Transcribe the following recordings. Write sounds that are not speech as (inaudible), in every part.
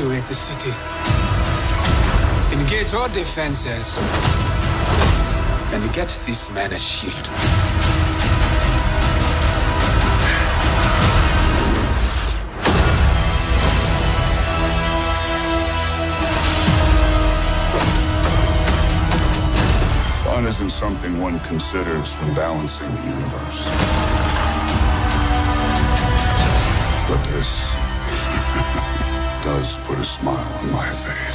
Evacuate the city. Engage all defenses. And get this man a shield. Fun isn't something one considers when balancing the universe. But this does put a smile on my face.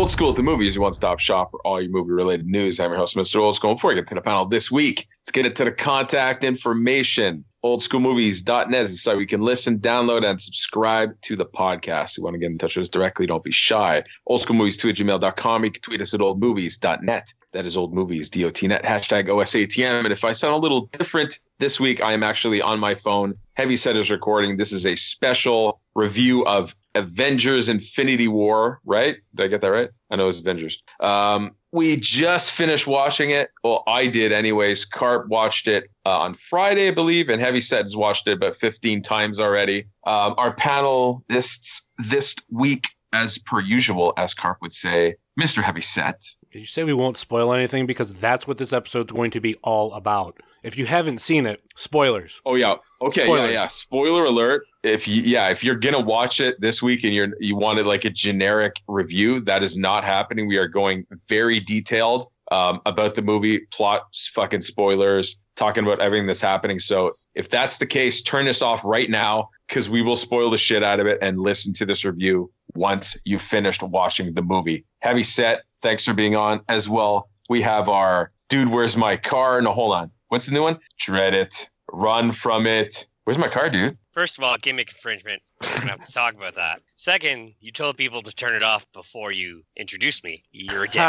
Old School at the Movies, your one stop shop for all your movie related news. I'm your host, Mr. Old School. Before we get to the panel this week, let's get into the contact information. Oldschoolmovies.net is the site where you can listen, download, and subscribe to the podcast. If you want to get in touch with us directly, don't be shy. Oldschoolmovies2 at gmail.com. You can tweet us at oldmovies.net. That is oldmovies.net, hashtag OSATM. And if I sound a little different this week, I am actually on my phone. Heavy Set is recording. This is a special review of Avengers Infinity War, right? Did I get that right? I know it's Avengers. Um, we just finished watching it. Well, I did, anyways. Karp watched it uh, on Friday, I believe, and Heavy Set has watched it about 15 times already. Um, our panel this this week, as per usual, as Karp would say, Mr. Heavy Set. Did you say we won't spoil anything? Because that's what this episode's going to be all about. If you haven't seen it, spoilers. Oh yeah. Okay. Spoilers. Yeah. Yeah. Spoiler alert. If you yeah, if you're gonna watch it this week and you're you wanted like a generic review, that is not happening. We are going very detailed um, about the movie, plot, fucking spoilers, talking about everything that's happening. So if that's the case, turn this off right now because we will spoil the shit out of it and listen to this review once you've finished watching the movie. Heavy set. Thanks for being on as well. We have our dude. Where's my car? No, hold on. What's the new one? Dread it. Run from it. Where's my car, dude? First of all, gimmick infringement. We're gonna have to talk about that. Second, you told people to turn it off before you introduced me. You're a dick.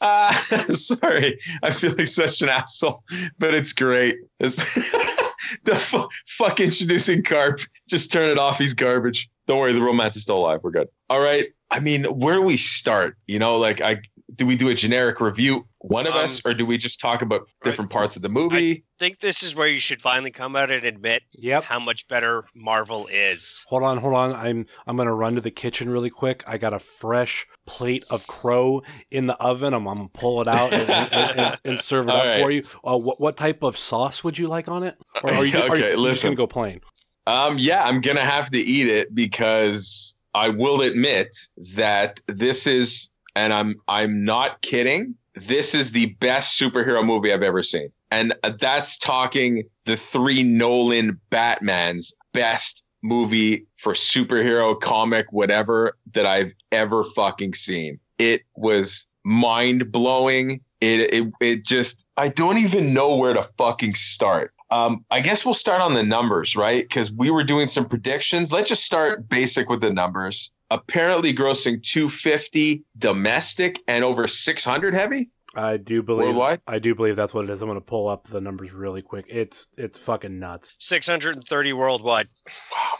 Ah, (laughs) sorry, I feel like such an asshole, but it's great. It's (laughs) the fu- fuck introducing Karp. Just turn it off. He's garbage. Don't worry, the romance is still alive. We're good. All right. I mean, where do we start? You know, like I do we do a generic review, one of Um, us, or do we just talk about different parts of the movie? I think this is where you should finally come out and admit Yep. how much better Marvel is. Hold on, hold on. I'm I'm gonna run to the kitchen really quick. I got a fresh plate of crow in the oven. I'm, I'm gonna pull it out and, and, and, and serve it (laughs) All up right. for you. Uh, what what type of sauce would you like on it? Or are you, (laughs) are you- Okay, just listen. gonna go plain? Um, yeah, I'm gonna have to eat it because I will admit that this is, and I'm I'm not kidding. This is the best superhero movie I've ever seen, and that's talking the three Nolan Batmans best movie for superhero comic whatever that I've ever fucking seen. It was mind blowing. It, it it just I don't even know where to fucking start. Um, I guess we'll start on the numbers, right? Because we were doing some predictions. Let's just start basic with the numbers. Apparently, grossing 250 domestic and over 600 heavy. I do believe Worldwide? I do believe that's what it is. I'm going to pull up the numbers really quick. It's it's fucking nuts. 630 worldwide.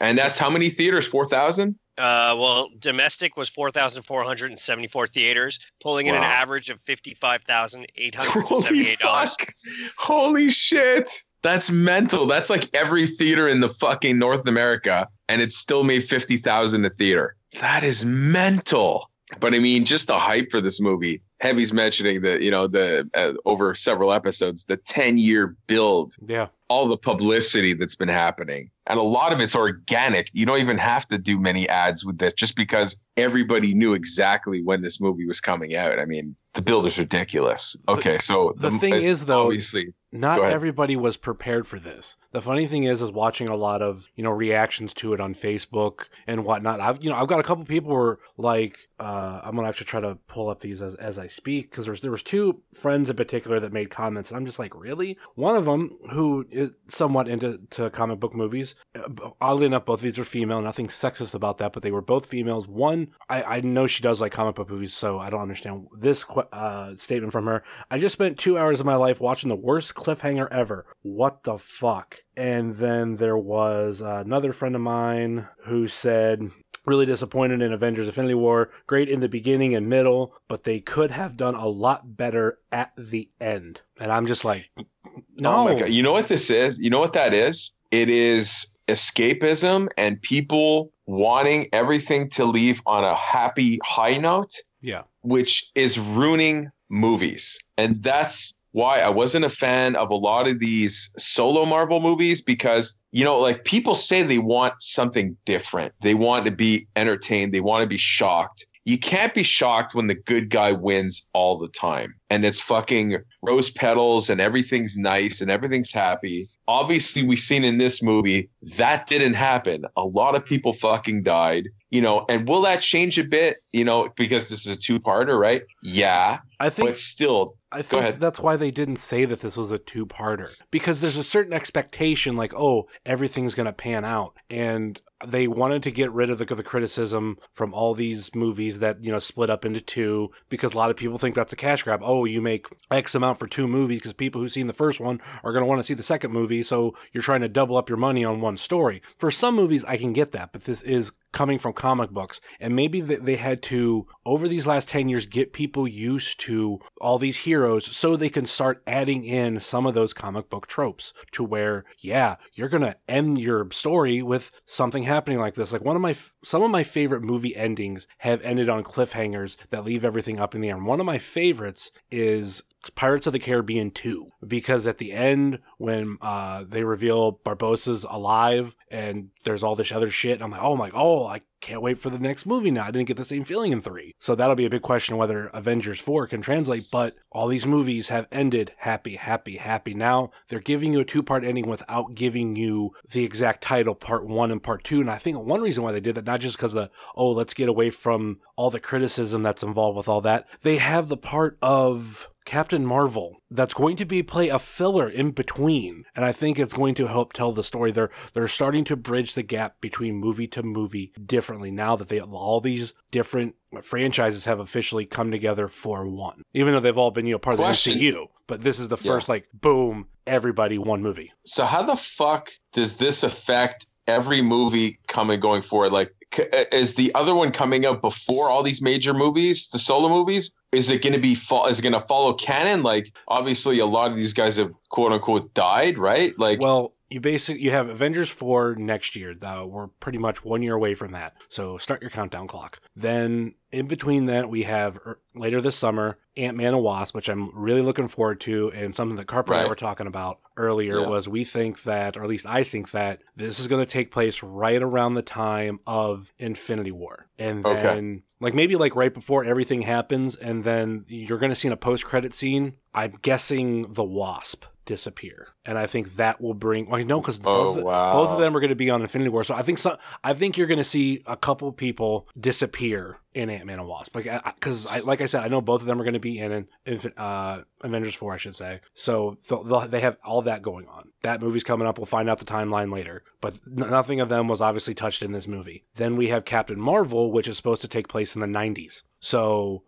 And that's how many theaters? 4,000? Uh, well, domestic was 4,474 theaters, pulling in an average of Holy $55,878. fuck. Holy shit. That's mental. That's like every theater in the fucking North America, and it still made 50,000 a theater. That is mental. But I mean, just the hype for this movie. Heavy's mentioning that, you know, the uh, over several episodes, the 10 year build Yeah. all the publicity that's been happening. And a lot of it's organic. You don't even have to do many ads with this just because everybody knew exactly when this movie was coming out. I mean, the build is ridiculous. Okay, so the thing is, though, obviously, Not everybody was prepared for this. The funny thing is, is watching a lot of you know reactions to it on Facebook and whatnot. I've you know I've got a couple people who are like, uh, I'm gonna actually try to pull up these as, as I speak because there's there was two friends in particular that made comments, and I'm just like, really? One of them who is somewhat into to comic book movies. uh, Oddly enough, both of these are female. Nothing sexist about that, but they were both females. One, I, I know she does like comic book movies, so I don't understand this uh, statement from her. I just spent two hours of my life watching the worst cliffhanger ever. What the fuck? And then there was another friend of mine who said, really disappointed in Avengers Infinity War. Great in the beginning and middle, but they could have done a lot better at the end. And I'm just like, (laughs) no. oh my God. You know what this is? You know what that is? It is escapism and people wanting everything to leave on a happy high note. Yeah. which is ruining movies. And that's why I wasn't a fan of a lot of these solo Marvel movies because, you know, like people say they want something different. They want to be entertained, they want to be shocked. You can't be shocked when the good guy wins all the time and it's fucking rose petals and everything's nice and everything's happy. Obviously, we've seen in this movie that didn't happen. A lot of people fucking died, you know, and will that change a bit, you know, because this is a two parter, right? Yeah, I think but still, I think ahead. that's why they didn't say that this was a two-parter because there's a certain expectation, like, oh, everything's gonna pan out, and they wanted to get rid of the, the criticism from all these movies that you know split up into two because a lot of people think that's a cash grab. Oh, you make X amount for two movies because people who've seen the first one are gonna want to see the second movie, so you're trying to double up your money on one story. For some movies, I can get that, but this is coming from comic books and maybe they had to over these last 10 years get people used to all these heroes so they can start adding in some of those comic book tropes to where yeah you're gonna end your story with something happening like this. Like one of my some of my favorite movie endings have ended on cliffhangers that leave everything up in the air. And one of my favorites is Pirates of the Caribbean 2 because at the end when uh, they reveal Barbossa's alive and there's all this other shit I'm like oh my oh I can't wait for the next movie now. I didn't get the same feeling in 3 so that'll be a big question whether Avengers 4 can translate but all these movies have ended happy happy happy. Now they're giving you a two part ending without giving you the exact title part 1 and part 2 and I think one reason why they did that not just because of oh let's get away from all the criticism that's involved with all that they have the part of Captain Marvel that's going to be play a filler in between and I think it's going to help tell the story they're they're starting to bridge the gap between movie to movie differently now that they all these different franchises have officially come together for one even though they've all been you know part of the Question. MCU but this is the Yeah. first like boom everybody one movie so how the fuck does this affect every movie coming going forward? Like, Uh, is the other one coming out before all these major movies, the solo movies? Is it going to be fo- is it going to follow canon? Like, obviously, a lot of these guys have quote unquote died, right? Like, well you basically you have Avengers 4 next year. Uh, we're pretty much one year away from that. So start your countdown clock. Then in between that, we have er, later this summer Ant Man and Wasp, which I'm really looking forward to, and something that Carper and I were talking about earlier Yeah. was we think that, or at least I think that this is going to take place right around the time of Infinity War, and Okay. then like maybe like right before everything happens, and then you're going to see in a post credit scene. I'm guessing the Wasp disappear, and I think that will bring. Well, no, because Oh, both, wow. both of them are going to be on Infinity War. So I think some, I think you're going to see a couple people disappear in Ant Man and Wasp. Like, because I, like I said, I know both of them are going to be in, in uh, Avengers four, I should say. So th- they have all that going on. That movie's coming up. We'll find out the timeline later. But n- nothing of them was obviously touched in this movie. Then we have Captain Marvel, which is supposed to take place in the '90s. So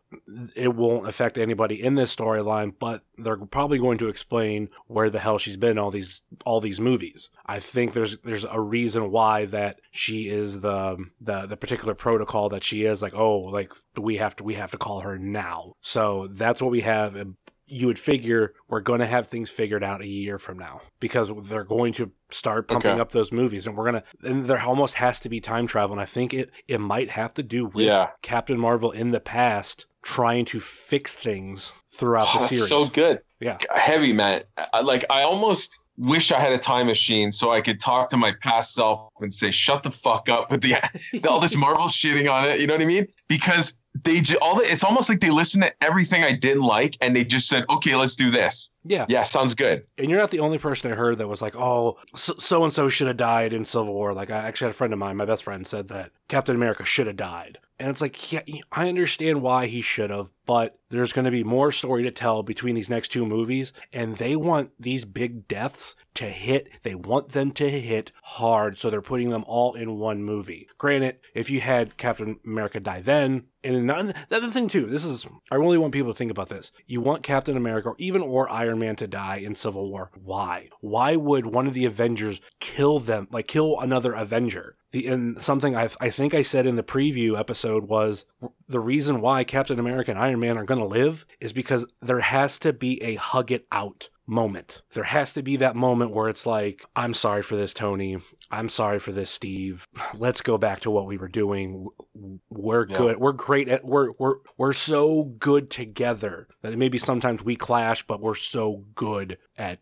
it won't affect anybody in this storyline, but they're probably going to explain where the hell she's been all these all these movies. I think there's there's a reason why that she is the the the particular protocol that she is like oh like we have to we have to call her now. So that's what we have you would figure we're going to have things figured out a year from now because they're going to start pumping okay. up those movies and we're going to and there almost has to be time travel and I think it it might have to do with yeah. Captain Marvel in the past trying to fix things throughout oh, the series. so good. Yeah. Heavy man. Like I almost wish I had a time machine so I could talk to my past self and say, "Shut the fuck up with the (laughs) all this Marvel shitting on it." You know what I mean? Because they all the, it's almost like they listened to everything I didn't like and they just said, "Okay, let's do this." Yeah. Yeah, sounds good. And you're not the only person I heard that was like, "Oh, so and so should have died in Civil War." Like I actually had a friend of mine, my best friend said that Captain America should have died. And it's like, yeah, I understand why he should have, but there's going to be more story to tell between these next two movies. And they want these big deaths to hit. They want them to hit hard. So they're putting them all in one movie. Granted, if you had Captain America die then, and the other thing too, this is, I really want people to think about this. You want Captain America or even or Iron Man to die in Civil War. Why? Why would one of the Avengers kill them, like kill another Avenger? the and something I I think I said in the preview episode was the reason why Captain America and Iron Man are going to live is because there has to be a hug it out moment. There has to be that moment where it's like, I'm sorry for this, Tony. I'm sorry for this, Steve. (sighs) Let's go back to what we were doing. We're yeah. good. We're great at we're we're we're so good together that maybe sometimes we clash, but we're so good at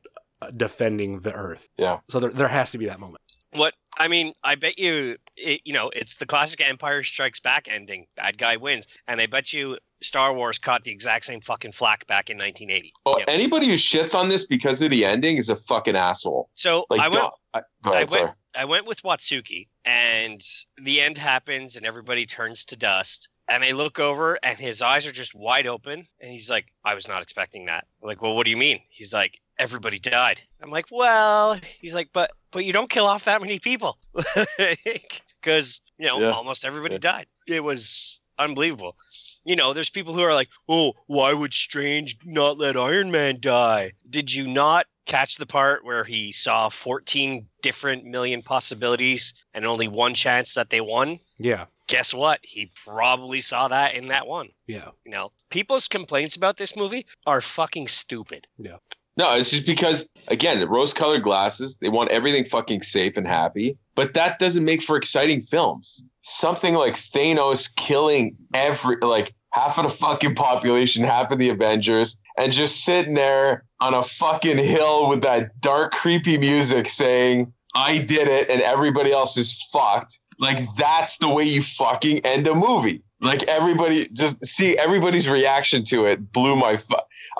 defending the earth. Yeah. So there there has to be that moment. What I mean, I bet you, it, you know, it's the classic Empire Strikes Back ending. Bad guy wins, and I bet you Star Wars caught the exact same fucking flack back in 1980. Oh, anybody who shits on this because of the ending is a fucking asshole. So like, I went, I, ahead, I went, I went with Watsuki, and the end happens, and everybody turns to dust. And I look over, and his eyes are just wide open, and he's like, "I was not expecting that." I'm like, well, what do you mean? He's like, everybody died. I'm like, well, he's like, but but you don't kill off that many people (laughs) because you know yeah. almost everybody yeah. died. It was unbelievable. You know, there's people who are like, oh, why would Strange not let Iron Man die? Did you not catch the part where he saw 14 different million possibilities and only one chance that they won? Yeah. Guess what? He probably saw that in that one. Yeah. You know, people's complaints about this movie are fucking stupid. Yeah. No, it's just because again, rose colored glasses, they want everything fucking safe and happy. But that doesn't make for exciting films. Something like Thanos killing every like half of the fucking population, half of the Avengers, and just sitting there on a fucking hill with that dark, creepy music saying, I did it and everybody else is fucked. Like that's the way you fucking end a movie. Like everybody just see everybody's reaction to it blew my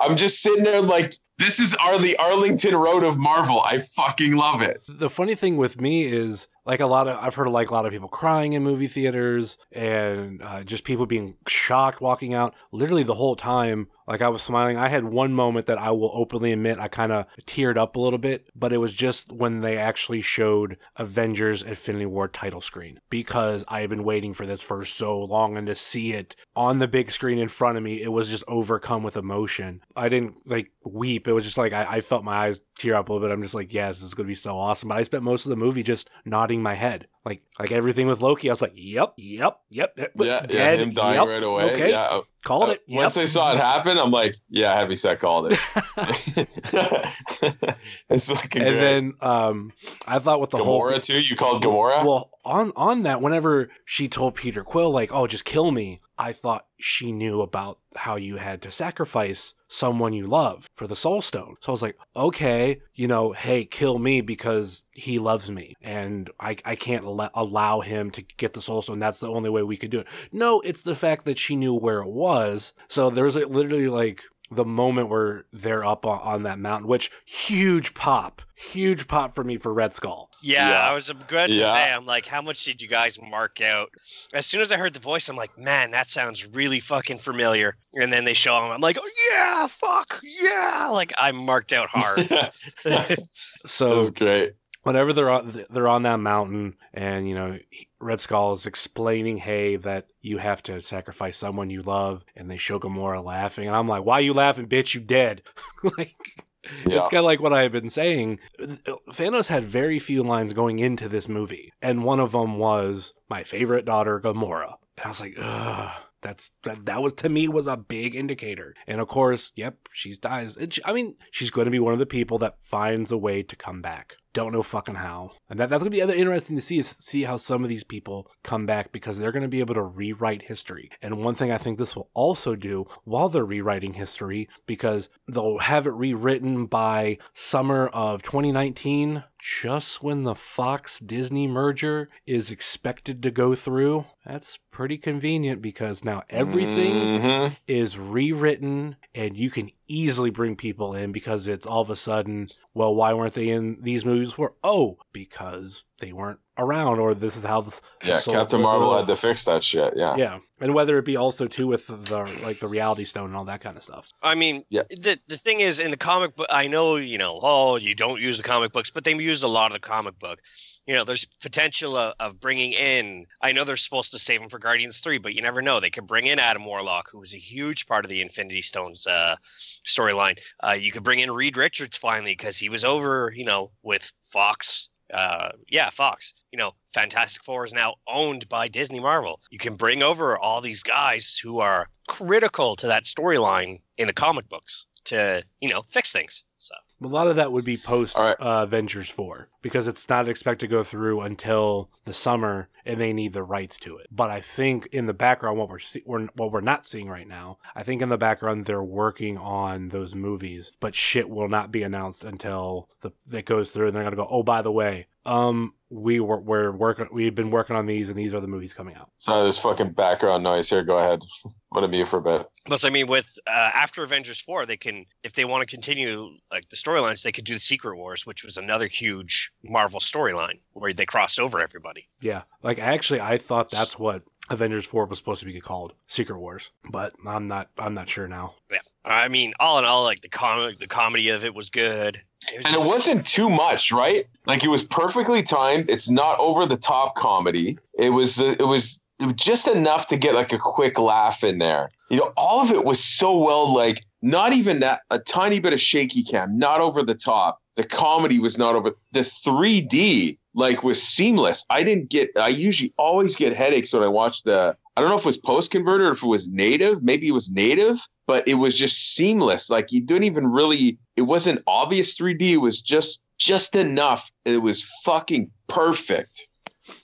I'm just sitting there like this is the Arlington Road of Marvel. I fucking love it. The funny thing with me is like a lot of I've heard like a lot of people crying in movie theaters and uh, just people being shocked walking out. Literally the whole time like I was smiling. I had one moment that I will openly admit I kind of teared up a little bit, but it was just when they actually showed Avengers Infinity War title screen because I had been waiting for this for so long and to see it on the big screen in front of me, it was just overcome with emotion. I didn't like weep. It was just like I, I felt my eyes tear up a little bit. I'm just like, yes, this is gonna be so awesome. But I spent most of the movie just nodding my head. Like like everything with Loki, I was like, yep, yep, yep. Yeah, dead, yeah him dying yep, right away. Okay. Yeah. Called uh, it. Yep. Once I saw it happen, I'm like, yeah, heavy set called it. (laughs) (laughs) it's fucking And great. then um, I thought with the Gamora whole Gamora too. You called Gamora. Well, on on that, whenever she told Peter Quill, like, "Oh, just kill me," I thought she knew about how you had to sacrifice someone you love for the Soul Stone. So I was like, okay, you know, hey, kill me because he loves me and I, I can't al- allow him to get the Soul Stone. That's the only way we could do it. No, it's the fact that she knew where it was. So there was like, literally like the moment where they're up on, on that mountain, which huge pop, huge pop for me for Red Skull. Yeah, yeah. I was going to yeah. say, I'm like, how much did you guys mark out? As soon as I heard the voice, I'm like, man, that sounds really fucking familiar. And then they show him, I'm like, oh yeah, fuck yeah, like I marked out hard. (laughs) so great whenever they're on they're on that mountain and you know red skull is explaining hey that you have to sacrifice someone you love and they show gamora laughing and i'm like why are you laughing bitch you dead (laughs) like yeah. It's kind of like what I have been saying. Thanos had very few lines going into this movie, and one of them was my favorite daughter, Gamora. And I was like, ugh that's that, that was to me was a big indicator. And of course, yep, she dies. She, I mean, she's going to be one of the people that finds a way to come back. Don't know fucking how. And that, that's going to be other interesting to see is see how some of these people come back because they're going to be able to rewrite history. And one thing I think this will also do while they're rewriting history because they'll have it rewritten by summer of 2019 just when the Fox Disney merger is expected to go through. That's pretty convenient because now everything mm-hmm. is rewritten and you can easily bring people in because it's all of a sudden, well, why weren't they in these movies before? Oh, because they weren't around, or this is how this. Yeah, Captain Marvel had to fix that shit. Yeah, yeah, and whether it be also too with the like the Reality Stone and all that kind of stuff. I mean, yeah. The the thing is, in the comic book, I know you know, oh, you don't use the comic books, but they used a lot of the comic book you know, there's potential of, of, bringing in. I know they're supposed to save him for Guardians Three, but you never know. They could bring in Adam Warlock, who was a huge part of the Infinity Stones uh, storyline. Uh, you could bring in Reed Richards finally because he was over, you know, with Fox. Uh, yeah, Fox. You know, Fantastic Four is now owned by Disney Marvel. You can bring over all these guys who are critical to that storyline in the comic books to, you know, fix things. So a lot of that would be post right. uh, Avengers 4 because it's not expected to go through until the summer and they need the rights to it. But I think in the background what we're, see- we're what we're not seeing right now, I think in the background they're working on those movies, but shit will not be announced until the it goes through and they're going to go, "Oh, by the way, um we were we're working we've been working on these and these are the movies coming out. Sorry there's fucking background noise here. Go ahead. (laughs) What a mute for a bit. Plus i mean with uh, after avengers 4 they can if they want to continue like the storylines they could do the secret wars which was another huge marvel storyline where they crossed over everybody. Yeah. Like actually i thought that's what Avengers 4 was supposed to be called Secret Wars, but I'm not I'm not sure now. Yeah. I mean, all in all like the comic the comedy of it was good. It was and just... it wasn't too much, right? Like it was perfectly timed. It's not over the top comedy. It was it was it was just enough to get like a quick laugh in there. You know, all of it was so well like not even that a tiny bit of shaky cam, not over the top. The comedy was not over the 3D like was seamless. I didn't get I usually always get headaches when I watch the I don't know if it was post converter or if it was native, maybe it was native, but it was just seamless. Like you didn't even really it wasn't obvious 3D, it was just just enough. It was fucking perfect.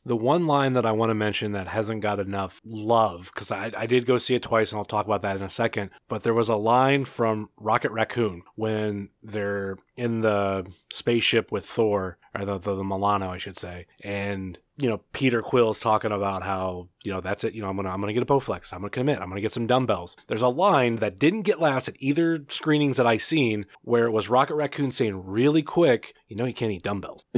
The one line that I want to mention that hasn't got enough love, because I, I did go see it twice and I'll talk about that in a second, but there was a line from Rocket Raccoon when they're in the spaceship with Thor, or the, the, the Milano, I should say, and you know, Peter Quill's talking about how, you know, that's it. You know, I'm to, I'm to get a Bowflex. I'm to commit. I'm to get some dumbbells. There's a line that didn't get last at either screenings that I seen where it was Rocket Raccoon saying really quick, you know, you can't eat dumbbells. (laughs)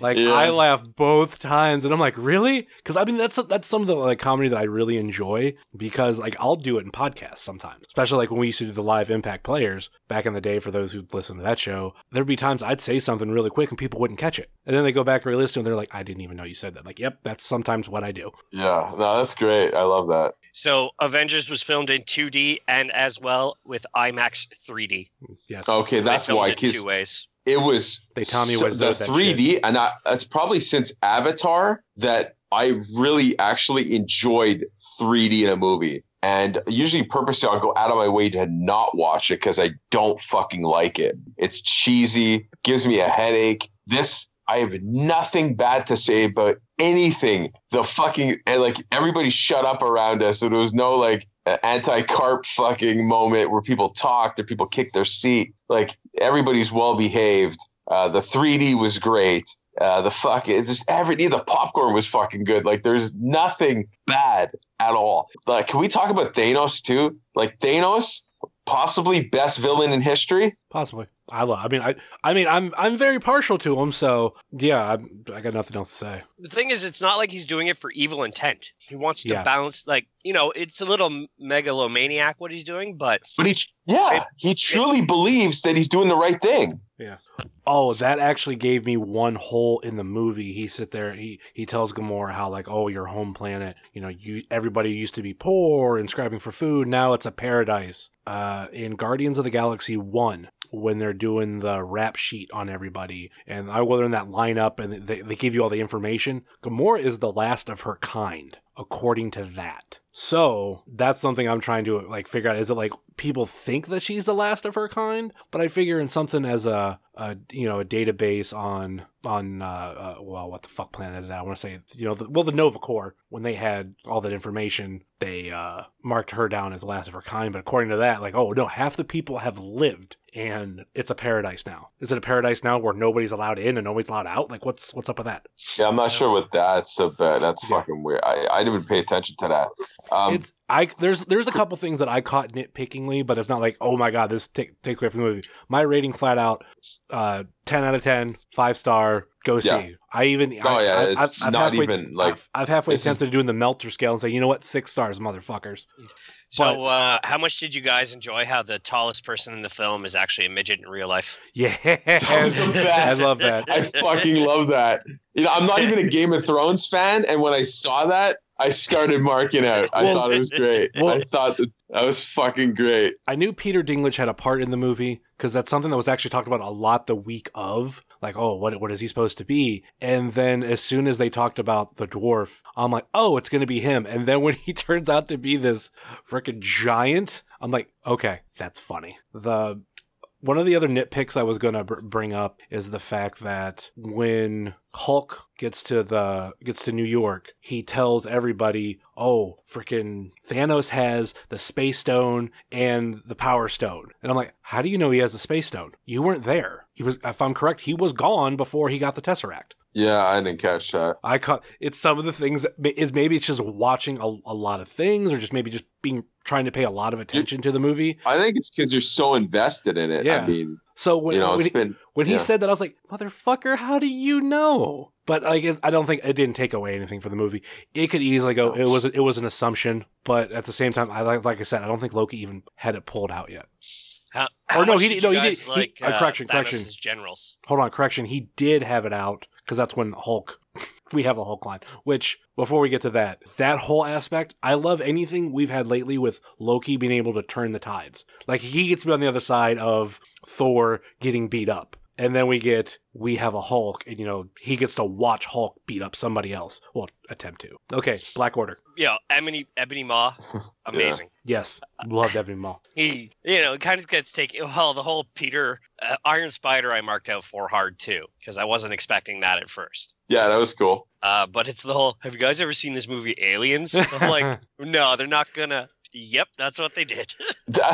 like yeah. I laughed both times and I'm like, really? Cause I mean, that's, that's some of the like comedy that I really enjoy because like I'll do it in podcasts sometimes, especially like when we used to do the live impact players back in the day for those who listen to that show, there'd be times I'd say something really quick and people wouldn't catch it. And then they go back and re-listen and they're like, I didn't even know you said that. Like, yep, that's sometimes what I do. Yeah, no, that's great. I love that. So Avengers was filmed in 2D and as well with IMAX 3D. Yes. Okay, that's why. Two ways. It was. They tell me was the 3D, and I, that's probably since Avatar that I really actually enjoyed 3D in a movie. And usually, purposely, I'll go out of my way to not watch it because I don't fucking like it. It's cheesy, gives me a headache. This I have nothing bad to say about anything. The fucking and like everybody shut up around us. So there was no like anti-carp fucking moment where people talked or people kicked their seat. Like everybody's well behaved. Uh, the 3D was great. Uh, the fuck it's just every the popcorn was fucking good. Like there's nothing bad at all. Like can we talk about Thanos too? Like Thanos possibly best villain in history. Possibly. I love. I mean, I. I mean, I'm. I'm very partial to him. So yeah, I, I got nothing else to say. The thing is, it's not like he's doing it for evil intent. He wants to yeah. balance, like you know, it's a little megalomaniac what he's doing, but but he, yeah, it, he truly it, believes that he's doing the right thing. Yeah. Oh, that actually gave me one hole in the movie. He sit there, he he tells Gamora how like, oh, your home planet, you know, you everybody used to be poor and scrapping for food. Now it's a paradise. Uh, in Guardians of the Galaxy one, when they're doing the rap sheet on everybody, and I go in that lineup and they they give you all the information. Gamora is the last of her kind according to that. So that's something I'm trying to like figure out. Is it like people think that she's the last of her kind? But I figure in something as a, a you know a database on on uh, uh, well what the fuck planet is that? I want to say you know the, well the Nova Corps when they had all that information they uh, marked her down as the last of her kind. But according to that, like oh no, half the people have lived and it's a paradise now. Is it a paradise now where nobody's allowed in and nobody's allowed out? Like what's what's up with that? Yeah, I'm not sure what that's about. That's yeah. fucking weird. I, I didn't even pay attention to that. Um, it's I there's there's a couple things that I caught nitpickingly, but it's not like oh my god this take take away from the movie. My rating flat out, uh, ten out of 10, five star. Go yeah. see. I even oh I, yeah, I, it's I've, not halfway, even like I've, I've halfway attempted is... doing the melter scale and say you know what six stars motherfuckers. So, but, uh, how much did you guys enjoy how the tallest person in the film is actually a midget in real life? (laughs) Yeah, I love that. I fucking love that. You know, I'm not even a Game of Thrones fan, and when I saw that, I started marking out. (laughs) I well, thought it was great. (laughs) Well, I thought that, that was fucking great. I knew Peter Dinklage had a part in the movie because that's something that was actually talked about a lot the week of. Like, oh, what what is he supposed to be? And then as soon as they talked about the dwarf, I'm like, oh, it's gonna be him. And then when (laughs) he turns out to be this freaking giant, I'm like, okay, that's funny. The one of the other nitpicks I was going to br- bring up is the fact that when Hulk gets to the gets to New York, he tells everybody, "Oh, freaking Thanos has the space stone and the power stone." And I'm like, "How do you know he has the space stone? You weren't there. He was if I'm correct, he was gone before he got the Tesseract." Yeah, I didn't catch that. I caught it's some of the things that it, maybe it's just watching a, a lot of things or just maybe just being trying to pay a lot of attention to the movie. I think it's because you're so invested in it. Yeah. I mean, so when you know, when, he, been, when yeah. he said that, I was like, "Motherfucker, how do you know?" But like, I don't think it didn't take away anything from the movie. It could easily go. It was it was an assumption, but at the same time, I like like I said, I don't think Loki even had it pulled out yet. How, how or no, he did. No, he did. Like, he, uh, correction, correction. Generals. Hold on, correction. He did have it out because that's when Hulk. (laughs) we have a Hulk line. Which before we get to that, that whole aspect, I love anything we've had lately with Loki being able to turn the tides. Like he gets to be on the other side of Thor getting beat up and then we get we have a Hulk, and you know he gets to watch Hulk beat up somebody else. Well, attempt to. Okay, Black Order. Yeah, Ebony Ebony Maw, (laughs) amazing. yeah. Yes, loved Ebony Maw. he, you know, kind of gets taken. Well, the whole Peter uh, Iron Spider, I marked out for hard too because I wasn't expecting that at first. Yeah, that was cool. Uh, but it's the whole. Have you guys ever seen this movie Aliens? (laughs) I'm like, no, they're not gonna. Yep, that's what they did. (laughs) how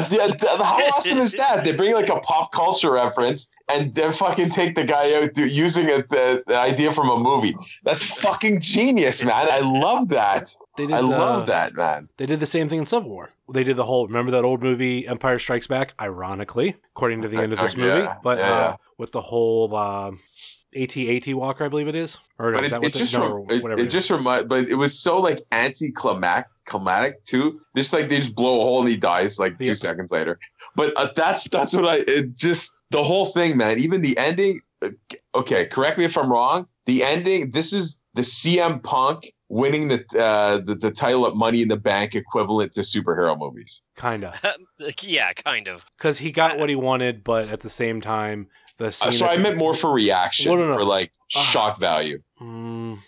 awesome is that? They bring like a pop culture reference and then fucking take the guy out using it, the, the, idea from a movie. That's fucking genius, man. I love that. They did I the, love that, man. They did the same thing in Civil War. They did the whole. Remember that old movie Empire Strikes Back? Ironically, according to the (laughs) end of this movie, yeah, but yeah. Uh, with the whole. Uh, AT-AT Walker, I believe it is. Or but is it, it just no, it, it, it just remind, but it was so like anticlimactic, climatic too. Just like they just blow a hole and he dies like two seconds later. But uh, that's that's what I it just the whole thing, man. Even the ending. Uh, okay, correct me if I'm wrong. The ending. This is the CM Punk winning the uh, the, the title of Money in the Bank equivalent to superhero movies. Kinda. (laughs) yeah, kind of. Because he got what he wanted, but at the same time, the uh, so I meant more for reaction, no, no, no. for like uh, shock value. Mm.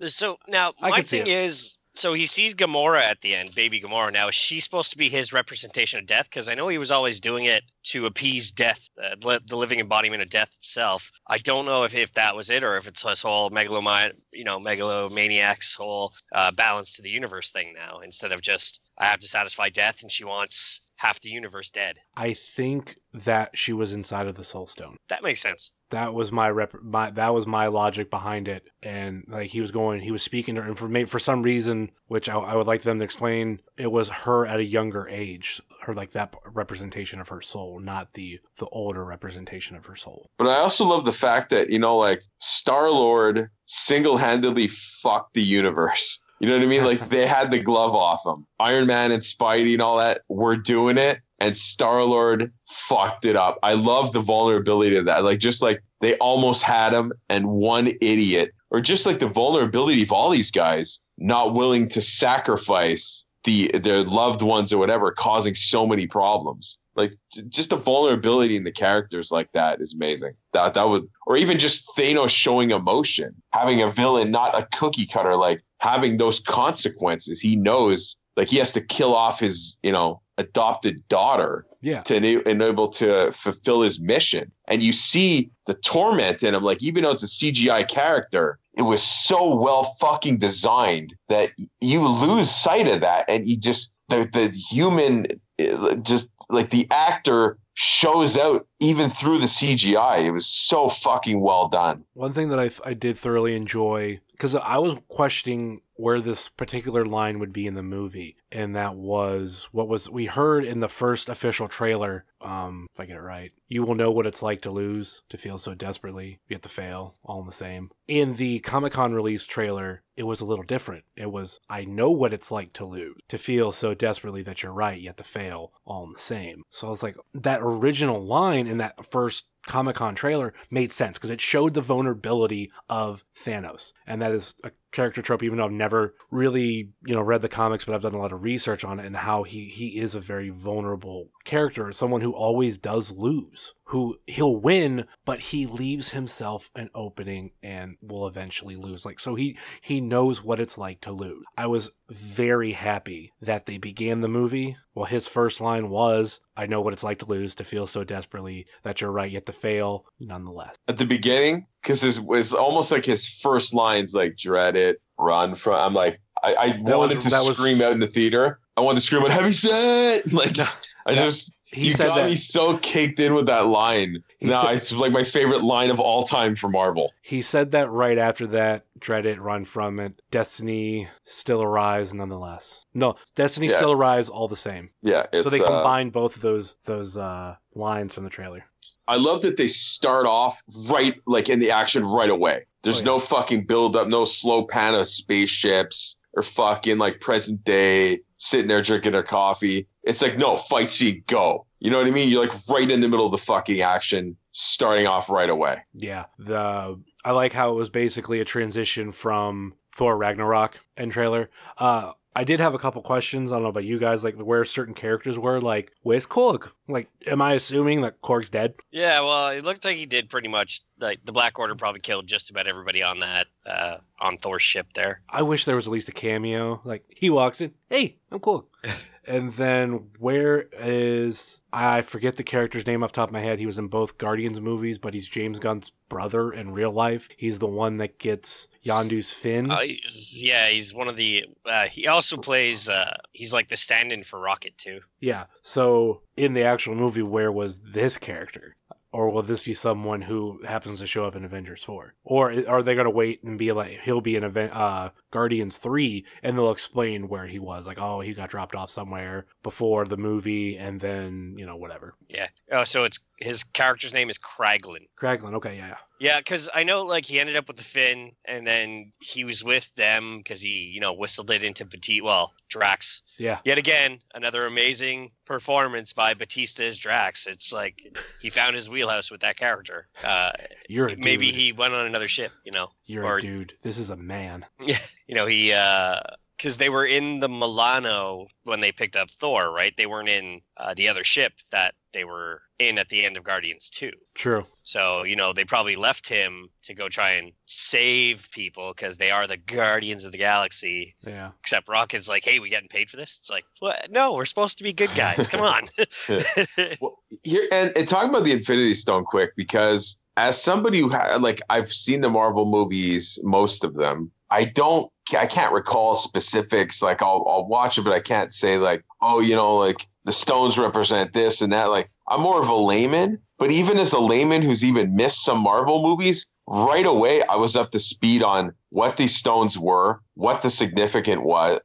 So now my thing is, so he sees Gamora at the end, baby Gamora. Now is she supposed to be his representation of death? Because I know he was always doing it to appease death, uh, the living embodiment of death itself. I don't know if, if that was it or if it's this whole megalomaniac, you know, megalomaniac's whole uh, balance to the universe thing now. Instead of just I have to satisfy death, and she wants half the universe dead. I think that she was inside of the Soul Stone. That makes sense. That was my rep. My that was my logic behind it, and like he was going, he was speaking to her, and for for some reason, which I, I would like them to explain, it was her at a younger age. her like that representation of her soul, not the the older representation of her soul. But I also love the fact that you know, like Star Lord single handedly fucked the universe. You know what I mean? Like they had the glove off him. Iron Man and Spidey and all that were doing it, and Star Lord fucked it up. I love the vulnerability of that. Like just like they almost had him, and one idiot, or just like the vulnerability of all these guys not willing to sacrifice the their loved ones or whatever, causing so many problems. Like just the vulnerability in the characters like that is amazing. That that would, or even just Thanos showing emotion, having a villain not a cookie cutter, like having those consequences. He knows, like he has to kill off his, you know, adopted daughter yeah. to enable to fulfill his mission. And you see the torment in him, like even though it's a CGI character, it was so well fucking designed that you lose sight of that, and you just the the human, uh, just like the actor shows out even through the CGI. It was so fucking well done. One thing that I I did thoroughly enjoy because I was questioning where this particular line would be in the movie, and that was what was we heard in the first official trailer. Um, if I get it right, you will know what it's like to lose, to feel so desperately, yet to fail, all in the same. In the Comic Con release trailer, it was a little different. It was I know what it's like to lose, to feel so desperately that you're right, yet to fail, all in the same. So I was like, that original line in that first Comic Con trailer made sense because it showed the vulnerability of Thanos. And that is a character trope, even though I've never really, you know, read the comics, but I've done a lot of research on it and how he, he is a very vulnerable character, someone who always does lose, who he'll win, but he leaves himself an opening and will eventually lose. Like, so he, he knows what it's like to lose. I was very happy that they began the movie. Well, his first line was, I know what it's like to lose, to feel so desperately that you're right, yet to fail nonetheless. At the beginning, because it was almost like his first lines, like dread it, run from. I'm like, I, I wanted was, to scream was... out in the theater. I wanted to scream out heavy set. (laughs) Like, no, I just he you got that, me so caked in with that line. No, said, it's like my favorite line of all time for Marvel. He said that right after that. Dread it, run from it. Destiny still arrives, nonetheless. No, Destiny yeah. still arrives, all the same. Yeah. so they combined uh, both of those those uh, lines from the trailer. I love that they start off right, like in the action right away. There's oh, yeah. no fucking build up, no slow pan of spaceships or fucking like present day sitting there drinking their coffee. It's like, no, fight scene, go. You know what I mean? You're like right in the middle of the fucking action, starting off right away. Yeah. The I like how it was basically a transition from Thor Ragnarok and trailer. Uh I did have a couple questions. I don't know about you guys, like where certain characters were. Like, where's Korg? Like, am I assuming that Korg's dead? Yeah, well, it looked like he did pretty much. Like, the Black Order probably killed just about everybody on that uh, on Thor's ship there. I wish there was at least a cameo. Like, he walks in, hey, I'm cool. (laughs) and then where is I forget the character's name off the top of my head. He was in both Guardians movies, but he's James Gunn's brother in real life. He's the one that gets Yondu's fin. Uh, he's, yeah, he's one of the. Uh, he also plays. Uh, he's like the stand-in for Rocket too. Yeah. So in the actual movie, where was this character? or will this be someone who happens to show up in Avengers 4? Or are they going to wait and be like, he'll be in event, uh, Guardians 3, and they'll explain where he was? Like, oh, he got dropped off somewhere before the movie, and then, you know, whatever. Yeah. Oh, so it's his character's name is Kraglin. Kraglin, okay, yeah. Yeah, because I know, like, he ended up with the fin, and then he was with them because he, you know, whistled it into Petit, well, Drax. Yeah. Yet again, another amazing performance by Batista as Drax. It's like he found his wheelhouse with that character. Uh, You're a maybe dude. he went on another ship. You know, you're or, a dude. This is a man. Yeah, (laughs) you know he. uh because they were in the Milano when they picked up Thor, right? They weren't in uh, the other ship that they were in at the end of Guardians 2. True. So, you know, they probably left him to go try and save people because they are the Guardians of the Galaxy. Yeah. Except Rocket's like, hey, we getting paid for this? It's like, what? No, we're supposed to be good guys. Come on. (laughs) (laughs) well, here and, and talking about the Infinity Stone quick, because as somebody who ha- like I've seen the Marvel movies, most of them, I don't I can't recall specifics. Like I'll I'll watch it, but I can't say like, oh, you know, like the stones represent this and that. Like I'm more of a layman, but even as a layman who's even missed some Marvel movies, right away I was up to speed on what these stones were, what the significant was,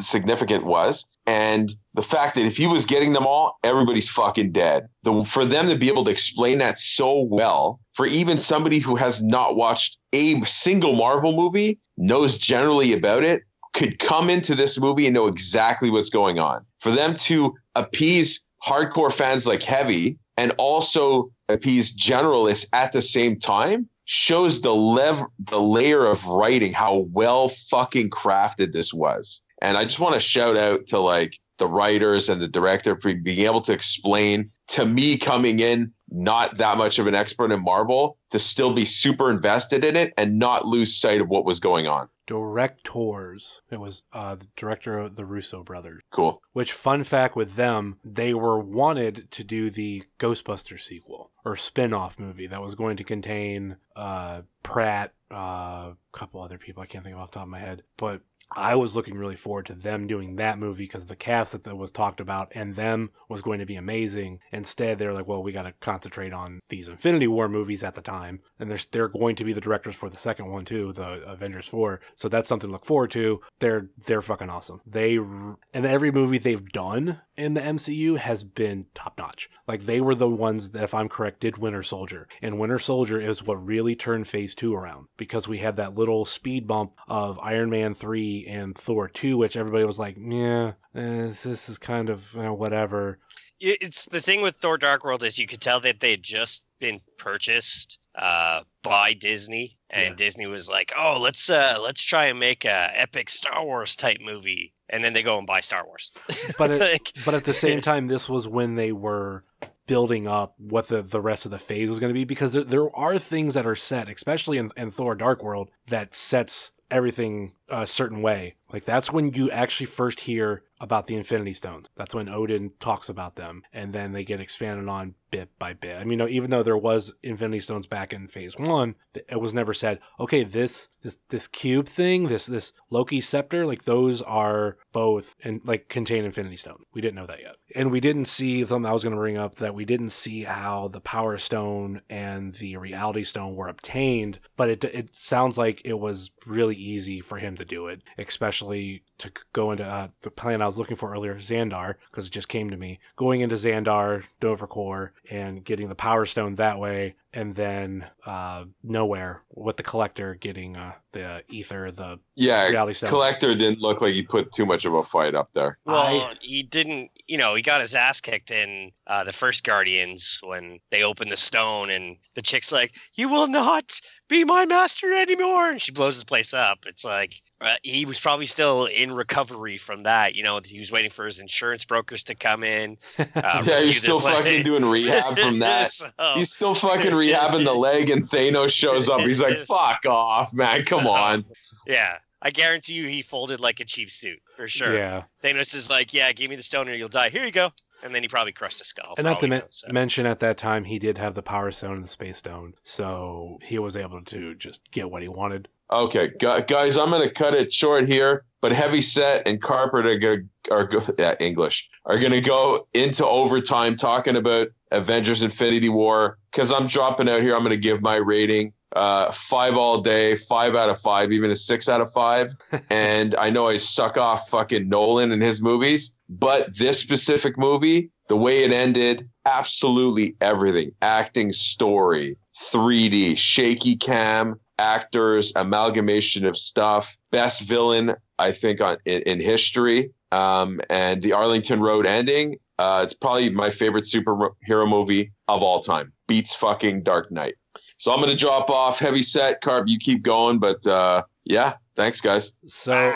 significant was, and the fact that if he was getting them all, everybody's fucking dead. The, for them to be able to explain that so well, for even somebody who has not watched a single Marvel movie, knows generally about it, could come into this movie and know exactly what's going on. For them to appease hardcore fans like Heavy and also appease generalists at the same time shows the lev the layer of writing how well fucking crafted this was. And I just want to shout out to like the writers and the director being able to explain to me coming in not that much of an expert in Marvel to still be super invested in it and not lose sight of what was going on directors. It was uh, the director of the Russo brothers. Cool. Which, fun fact with them, they were wanted to do the Ghostbuster sequel or spin off movie that was going to contain uh, Pratt, uh, a couple other people I can't think of off the top of my head, but I was looking really forward to them doing that movie because the cast that was talked about and them was going to be amazing. Instead, they're like, well, we got to concentrate on these Infinity War movies at the time, and they're they're going to be the directors for the second one too, the Avengers Four. So that's something to look forward to. They're they're fucking awesome. They and every movie they've done in the MCU has been top notch. Like they were the ones that, if I'm correct, did Winter Soldier, and Winter Soldier is what really turned Phase Two around because we had that little speed bump of Iron Man three and Thor two, which everybody was like, yeah, eh, this is kind of uh, whatever. It's the thing with Thor Dark World is you could tell that they had just been purchased uh, by Disney, and yeah. Disney was like, "Oh, let's uh, let's try and make a epic Star Wars type movie," and then they go and buy Star Wars. (laughs) but it, like, but at the same time, this was when they were building up what the, the rest of the phase was going to be because there, there are things that are set, especially in, in Thor Dark World, that sets everything a certain way. Like that's when you actually first hear about the Infinity Stones. That's when Odin talks about them, and then they get expanded on bit by bit. I mean, you know, even though there was Infinity Stones back in Phase One, it was never said, okay, this this this cube thing, this this Loki scepter, like those are both and like contain Infinity Stone. We didn't know that yet, and we didn't see something I was going to bring up that we didn't see how the Power Stone and the Reality Stone were obtained, but it it sounds like it was really easy for him to do it, especially to go into uh, the plan I was looking for earlier, Xandar, because it just came to me. Going into Xandar, Dover and getting the Power Stone that way, and then uh, Knowhere with the Collector getting uh, the Aether, the yeah reality stone. Collector didn't look like he put too much of a fight up there. Well, I, he didn't. You know, he got his ass kicked in uh, the first Guardians when they opened the stone, and the chick's like, "You will not be my master anymore," and she blows the place up. It's like uh, he was probably still in recovery from that. You know, he was waiting for his insurance brokers to come in. (laughs) Uh, yeah, he's still fucking doing rehab from (laughs) that. so, he's still fucking rehabbing the (laughs) leg, and Thanos shows up. He's like, "Fuck off, man! Come so, on." Yeah, I guarantee you, he folded like a cheap suit for sure. Yeah. Thanos is like, "Yeah, give me the stone, or you'll die. Here you go." And then he probably crushed a skull. And not to me- so. mention, at that time, he did have the Power Stone and the Space Stone, so he was able to just get what he wanted. Okay, guys, I'm going to cut it short here. But Heavyset and Carpet are going are go, (laughs) yeah, English are going to go into overtime talking about Avengers: Infinity War because I'm dropping out here. I'm going to give my rating uh, five all day, five out of five, even a six out of five. (laughs) and I know I suck off fucking Nolan and his movies, but this specific movie, the way it ended, absolutely everything acting, story, 3D, shaky cam, actors, amalgamation of stuff, best villain, I think, on in, in history. Um, and the Arlington Road ending, uh, it's probably my favorite superhero movie of all time. Beats fucking Dark Knight. So I'm going to drop off heavy set. Karp, you keep going. But uh, yeah, thanks, guys. So,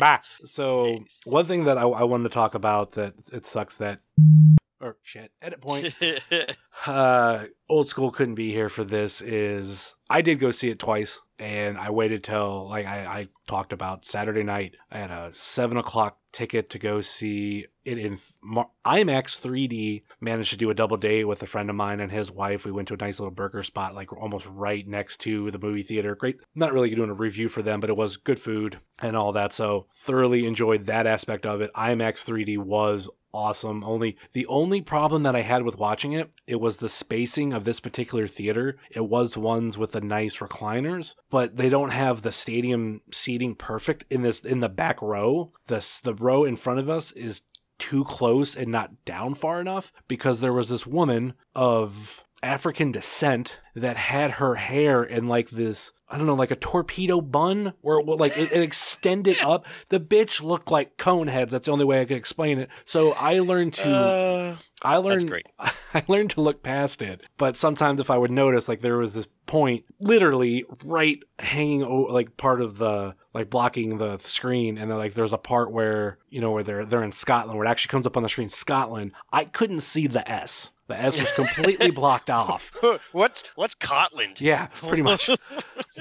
bah. so (laughs) one thing that I, I wanted to talk about that it sucks that or shit edit point (laughs) uh old school couldn't be here for this is i did go see it twice and i waited till like i, I talked about saturday night i had a seven o'clock ticket to go see it in IMAX 3D. Managed to do a double date with a friend of mine and his wife. We went to a nice little burger spot, like almost right next to the movie theater. Great. Not really doing a review for them, but it was good food and all that. So thoroughly enjoyed that aspect of it. IMAX 3D was awesome. Only the only problem that I had with watching it, it was the spacing of this particular theater. It was ones with the nice recliners, but they don't have the stadium seating perfect in this in the back row. The the row in front of us is too close and not down far enough because there was this woman of African descent that had her hair in like this I don't know, like a torpedo bun where it like it, it extended up. The bitch looked like cone heads. That's the only way I could explain it. So I learned to, uh, I learned, (laughs) I learned to look past it. But sometimes if I would notice, like there was this point, literally right hanging, over, like part of the, like blocking the screen, and then like there's a part where you know where they're they're in Scotland, where it actually comes up on the screen, Scotland. I couldn't see the S. The S was (laughs) completely blocked off. (laughs) what's what's Scotland? Yeah, pretty much.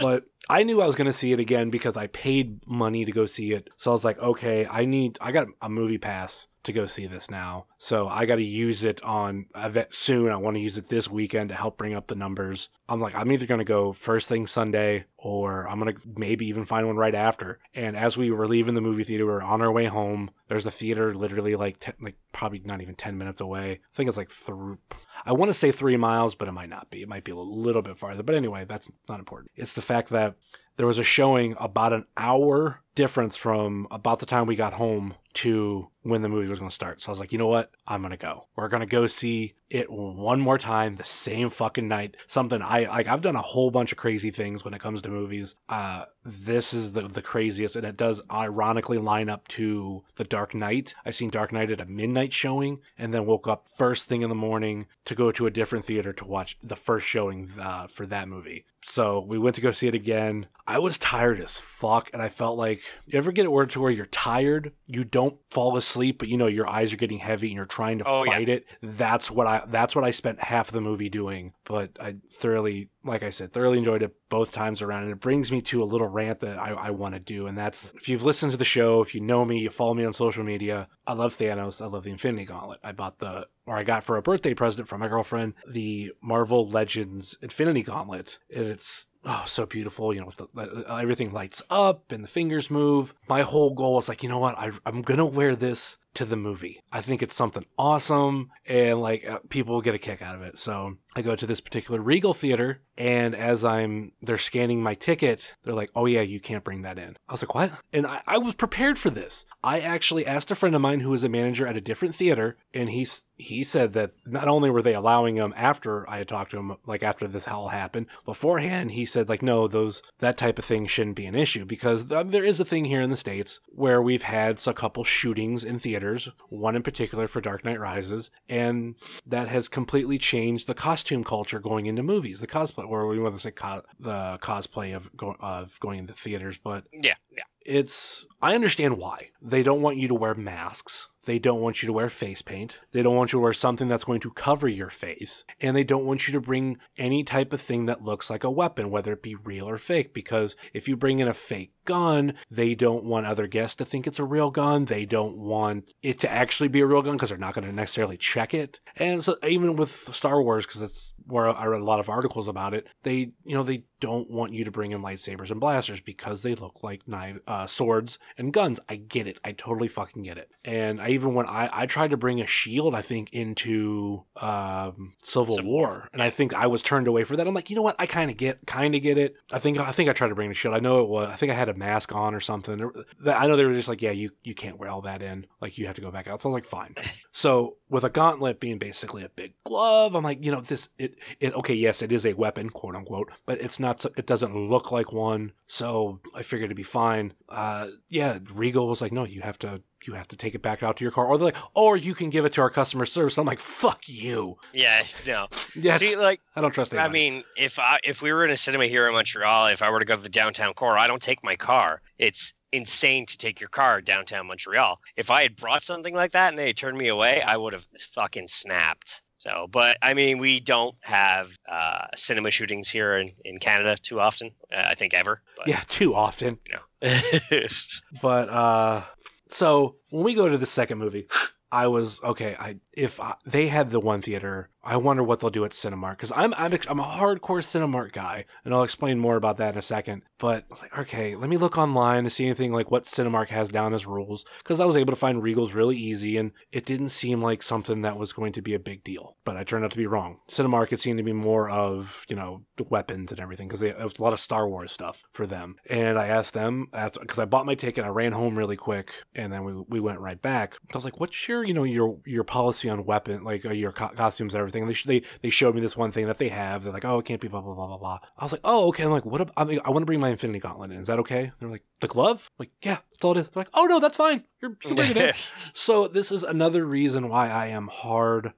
But I knew I was going to see it again because I paid money to go see it. So I was like, okay, I need I got a movie pass to go see this now. So I got to use it on event soon. I want to use it this weekend to help bring up the numbers. I'm like, I'm either going to go first thing Sunday or I'm going to maybe even find one right after. And as we were leaving the movie theater, we are on our way home. There's a theater literally like, ten, like probably not even 10 minutes away. I think it's like through, I want to say three miles, but it might not be. It might be a little bit farther. But anyway, that's not important. It's the fact that there was a showing about an hour difference from about the time we got home to when the movie was going to start. So I was like, you know what? I'm going to go. We're going to go see it one more time the same fucking night. Something I like I've done a whole bunch of crazy things when it comes to movies. Uh this is the the craziest and it does ironically line up to The Dark Knight. I seen Dark Knight at a midnight showing and then woke up first thing in the morning to go to a different theater to watch the first showing uh, for that movie. So we went to go see it again. I was tired as fuck and I felt like you ever get it where to where you're tired, you don't fall asleep, but you know your eyes are getting heavy and you're trying to oh, fight yeah. it. That's what I that's what I spent half of the movie doing. But I thoroughly like I said, thoroughly enjoyed it both times around. And it brings me to a little rant that I, I want to do. And that's if you've listened to the show, if you know me, you follow me on social media, I love Thanos. I love the Infinity Gauntlet. I bought the, or I got for a birthday present from my girlfriend, the Marvel Legends Infinity Gauntlet. And it's oh so beautiful you know the, everything lights up and the fingers move my whole goal is like you know what I, i'm gonna wear this to the movie. I think it's something awesome and like uh, people get a kick out of it. So I go to this particular Regal theater and as I'm, they're scanning my ticket, they're like, oh yeah, you can't bring that in. I was like, what? And I, I was prepared for this. I actually asked a friend of mine who was a manager at a different theater and he's, he said that not only were they allowing him after I had talked to him, like after this all happened, beforehand, he said like, no, those, that type of thing shouldn't be an issue because there is a thing here in the States where we've had a couple shootings in theaters, one in particular for Dark Knight Rises, and that has completely changed the costume culture going into movies, the cosplay, or we want to say co- the cosplay of, go- of going into theaters, but yeah, yeah. It's, I understand why. They don't want you to wear masks. They don't want you to wear face paint. They don't want you to wear something that's going to cover your face. And they don't want you to bring any type of thing that looks like a weapon, whether it be real or fake. Because if you bring in a fake gun, they don't want other guests to think it's a real gun. They don't want it to actually be a real gun because they're not going to necessarily check it. And so even with Star Wars, because that's where I read a lot of articles about it, they, you know, they don't want you to bring in lightsabers and blasters because they look like knife, uh, swords and guns. I get it. I totally fucking get it. And I even when I, I tried to bring a shield, I think into um, Civil, Civil War, War, and I think I was turned away for that. I'm like, you know what? I kind of get, kind of get it. I think I think I tried to bring a shield. I know it was. I think I had a mask on or something. I know they were just like, yeah, you you can't wear all that in. Like you have to go back out. So I was like, fine. (laughs) so with a gauntlet being basically a big glove, I'm like, you know, this it it okay, yes, it is a weapon, quote unquote, but it's not. It doesn't look like one. So I figured it'd be fine. Uh, yeah, Regal was like, no, you have to you have to take it back out to your car, or they're like, or you can give it to our customer service. I'm like, fuck you. Yeah, no. Yeah, see, like I don't trust. Anybody. I mean, if I if we were in a cinema here in Montreal, if I were to go to the downtown core, I don't take my car. It's insane to take your car downtown Montreal. If I had brought something like that and they turned me away, I would have fucking snapped. So, but I mean, we don't have uh, cinema shootings here in, in Canada too often. Uh, I think ever. But, yeah, too often. You know. (laughs) but uh, so when we go to the second movie, I was okay. I if I, they had the one theater, I wonder what they'll do at Cinemark because I'm, I'm I'm a hardcore Cinemark guy, and I'll explain more about that in a second. But I was like, okay, let me look online to see anything like what Cinemark has down as rules because I was able to find Regals really easy, and it didn't seem like something that was going to be a big deal. But I turned out to be wrong. Cinemark it seemed to be more of you know weapons and everything because it was a lot of Star Wars stuff for them. And I asked them because I bought my ticket, I ran home really quick, and then we we went right back. I was like, what's your you know your your policy on weapon like uh, your co- costumes and everything? And they they they showed me this one thing that they have. They're like, oh, it can't be blah blah blah blah blah. I was like, oh, okay. I'm like, what? Ab- I, mean, I want to bring my Infinity Gauntlet in. Is that okay? They're like, the glove? I'm like, yeah, all it. Like, oh no, that's fine. You're, you're bringing it. (laughs) so this is another reason why I am hardcore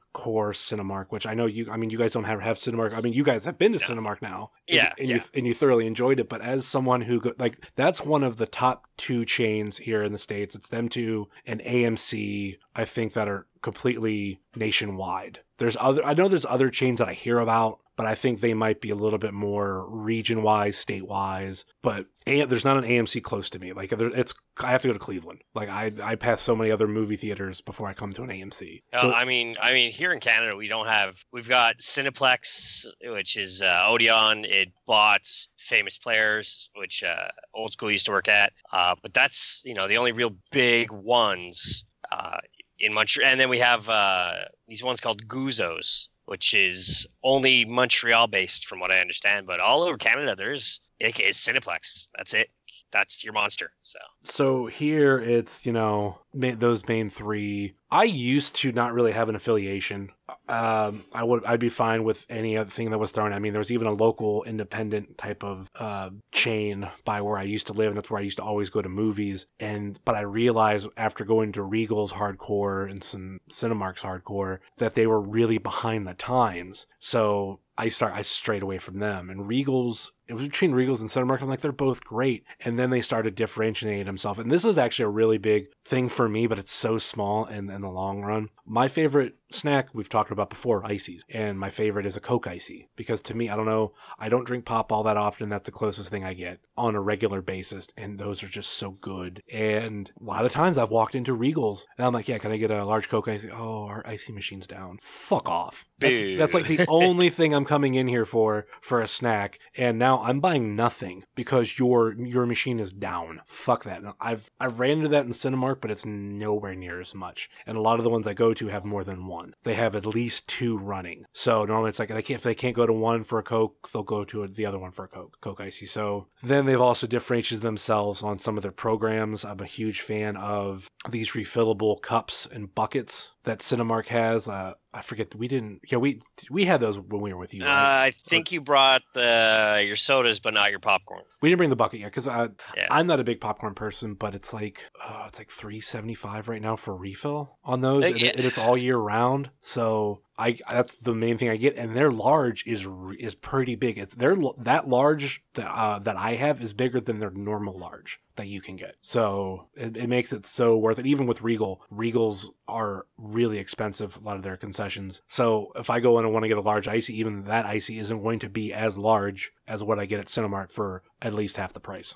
Cinemark, which I know you. I mean, you guys don't have have Cinemark. I mean, you guys have been to yeah. Cinemark now, and, yeah, and yeah. you and you thoroughly enjoyed it. But as someone who go, like, that's one of the top two chains here in the states. It's them two and AMC. I think that are completely nationwide. There's other I know there's other chains that I hear about, but I think they might be a little bit more region wise, state wise. But a- there's not an AMC close to me. Like it's I have to go to Cleveland. Like I I pass so many other movie theaters before I come to an AMC. Uh, I mean I mean here in Canada we don't have we've got Cineplex, which is uh, Odeon. It bought Famous Players, which uh, Old School used to work at. Uh, but that's you know the only real big ones. Uh, in Montreal, and then we have uh, these ones called Guzzos, which is only Montreal based, from what I understand. But all over Canada, there's it's Cineplex. That's it. That's your monster. So. So here it's you know those main three. I used to not really have an affiliation. Um, I would I'd be fine with any other thing that was thrown. I mean, there was even a local independent type of uh, chain by where I used to live, and that's where I used to always go to movies. And but I realized after going to Regal's hardcore and some Cinemark's hardcore that they were really behind the times. So I start I strayed away from them. And Regal's it was between Regals and Cinemark. I'm like, they're both great. And then they started differentiating themselves. And this is actually a really big thing for me, but it's so small in, in the long run. My favorite snack we've talked about before, ices. And my favorite is a Coke icy. Because to me, I don't know, I don't drink pop all that often. That's the closest thing I get on a regular basis. And those are just so good. And a lot of times I've walked into Regals and I'm like, yeah, can I get a large Coke icy? Oh, our icy machine's down. Fuck off. That's, that's like the (laughs) only thing I'm coming in here for, for a snack. And now I'm buying nothing because your, your machine is down. Fuck that. I've, I've ran into that in Cinemark, but it's nowhere near as much. And a lot of the ones I go to have more than one. They have at least two running. So normally it's like they can't, if they can't go to one for a Coke, they'll go to the other one for a Coke, Coke Icy. So then they've also differentiated themselves on some of their programs. I'm a huge fan of these refillable cups and buckets that Cinemark has. Uh, I forget we didn't. Yeah, we we had those when we were with you. Right? Uh, I think you brought the your sodas, but not your popcorn. We didn't bring the bucket yet because yeah. I'm not a big popcorn person. But it's like uh, it's like three seventy five right now for refill on those, and, and it's all year round. So I that's the main thing I get, and their large is is pretty big. It's their that large that uh, that I have is bigger than their normal large that you can get. So it, it makes it so worth it. Even with Regal, Regals are really expensive. A lot of their concessions. So if I go in and want to get a large icy, even that icy isn't going to be as large as what I get at Cinemark for at least half the price.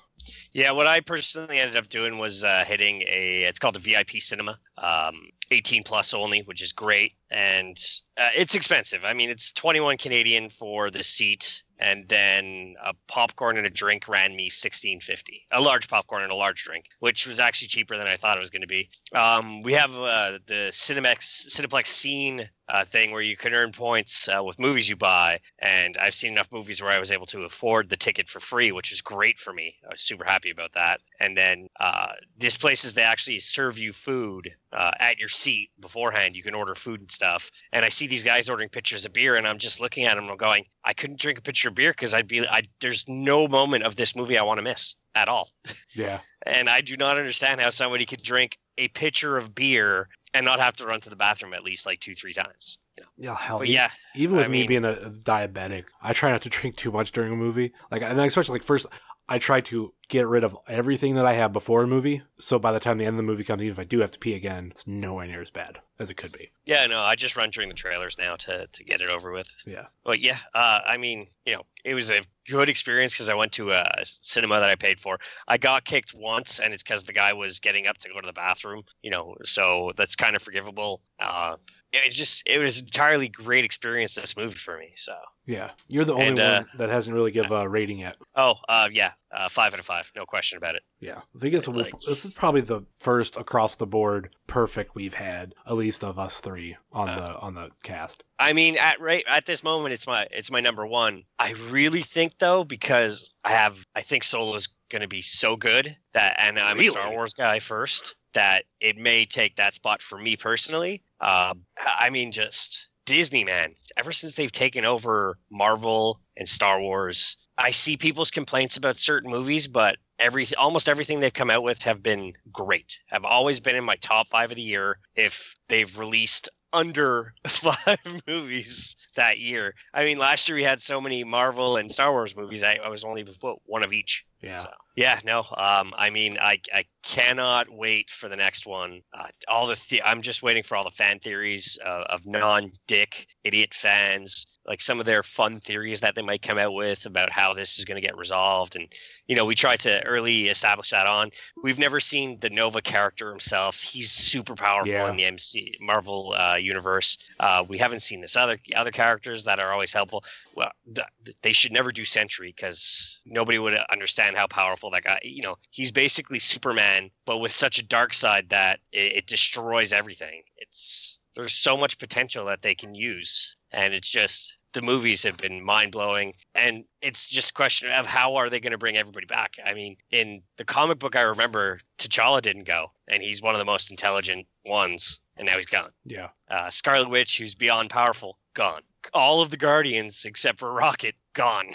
Yeah, what I personally ended up doing was uh, hitting a. It's called a VIP cinema, um, 18 plus only, which is great, and uh, it's expensive. I mean, it's 21 Canadian for the seat and then a popcorn and a drink ran me 1650 a large popcorn and a large drink which was actually cheaper than i thought it was going to be um, we have uh, the Cinemex, cineplex scene uh, thing where you can earn points uh, with movies you buy. And I've seen enough movies where I was able to afford the ticket for free, which is great for me. I was super happy about that. And then uh, this places they actually serve you food uh, at your seat beforehand. You can order food and stuff. And I see these guys ordering pitchers of beer, and I'm just looking at them and going, I couldn't drink a pitcher of beer because I'd be, I, there's no moment of this movie I want to miss at all. Yeah. (laughs) and I do not understand how somebody could drink a pitcher of beer and not have to run to the bathroom at least like two, three times. You know? Yeah, hell, but yeah. Even with I me mean, being a, a diabetic, I try not to (laughs) drink too much during a movie. Like, and especially like first, I try to get rid of everything that I have before a movie. So by the time the end of the movie comes, even if I do have to pee again, it's nowhere near as bad as it could be. Yeah, no, I just run during the trailers now to to get it over with. Yeah. But yeah, uh, I mean, you know, it was a good experience because I went to a cinema that I paid for. I got kicked once, and it's because the guy was getting up to go to the bathroom. You know, so that's kind of forgivable. Uh, it just it was an entirely great experience this movie for me. So yeah, you're the only and, uh, one that hasn't really give (laughs) a rating yet. Oh, uh, yeah, uh, five out of five, no question about it. Yeah, I think it's like, this is probably the first across the board perfect we've had, at least of us three on uh, the on the cast. I mean, at right at this moment, it's my it's my number one. I really think though, because I have I think Solo's going to be so good that, and I'm really? a Star Wars guy first, that it may take that spot for me personally. Uh, I mean, just Disney, man. Ever since they've taken over Marvel and Star Wars, I see people's complaints about certain movies, but every almost everything they've come out with have been great. Have always been in my top five of the year. If they've released under (laughs) five movies that year. I mean, last year we had so many Marvel and Star Wars movies. I, I was only one of each. Yeah. So, yeah. No. Um. I mean, I I cannot wait for the next one. Uh, all the, the I'm just waiting for all the fan theories uh, of non-dick idiot fans like some of their fun theories that they might come out with about how this is going to get resolved and you know we tried to early establish that on. We've never seen the nova character himself. He's super powerful yeah. in the mc marvel uh, universe. Uh, we haven't seen this other other characters that are always helpful. Well th- they should never do sentry because nobody would understand how powerful that guy you know he's basically superman but with such a dark side that it, it destroys everything. It's there's so much potential that they can use and it's just the movies have been mind blowing, and it's just a question of how are they going to bring everybody back. I mean, in the comic book, I remember T'Challa didn't go, and he's one of the most intelligent ones, and now he's gone. Yeah. Uh, Scarlet Witch, who's beyond powerful, gone. All of the Guardians except for Rocket, gone.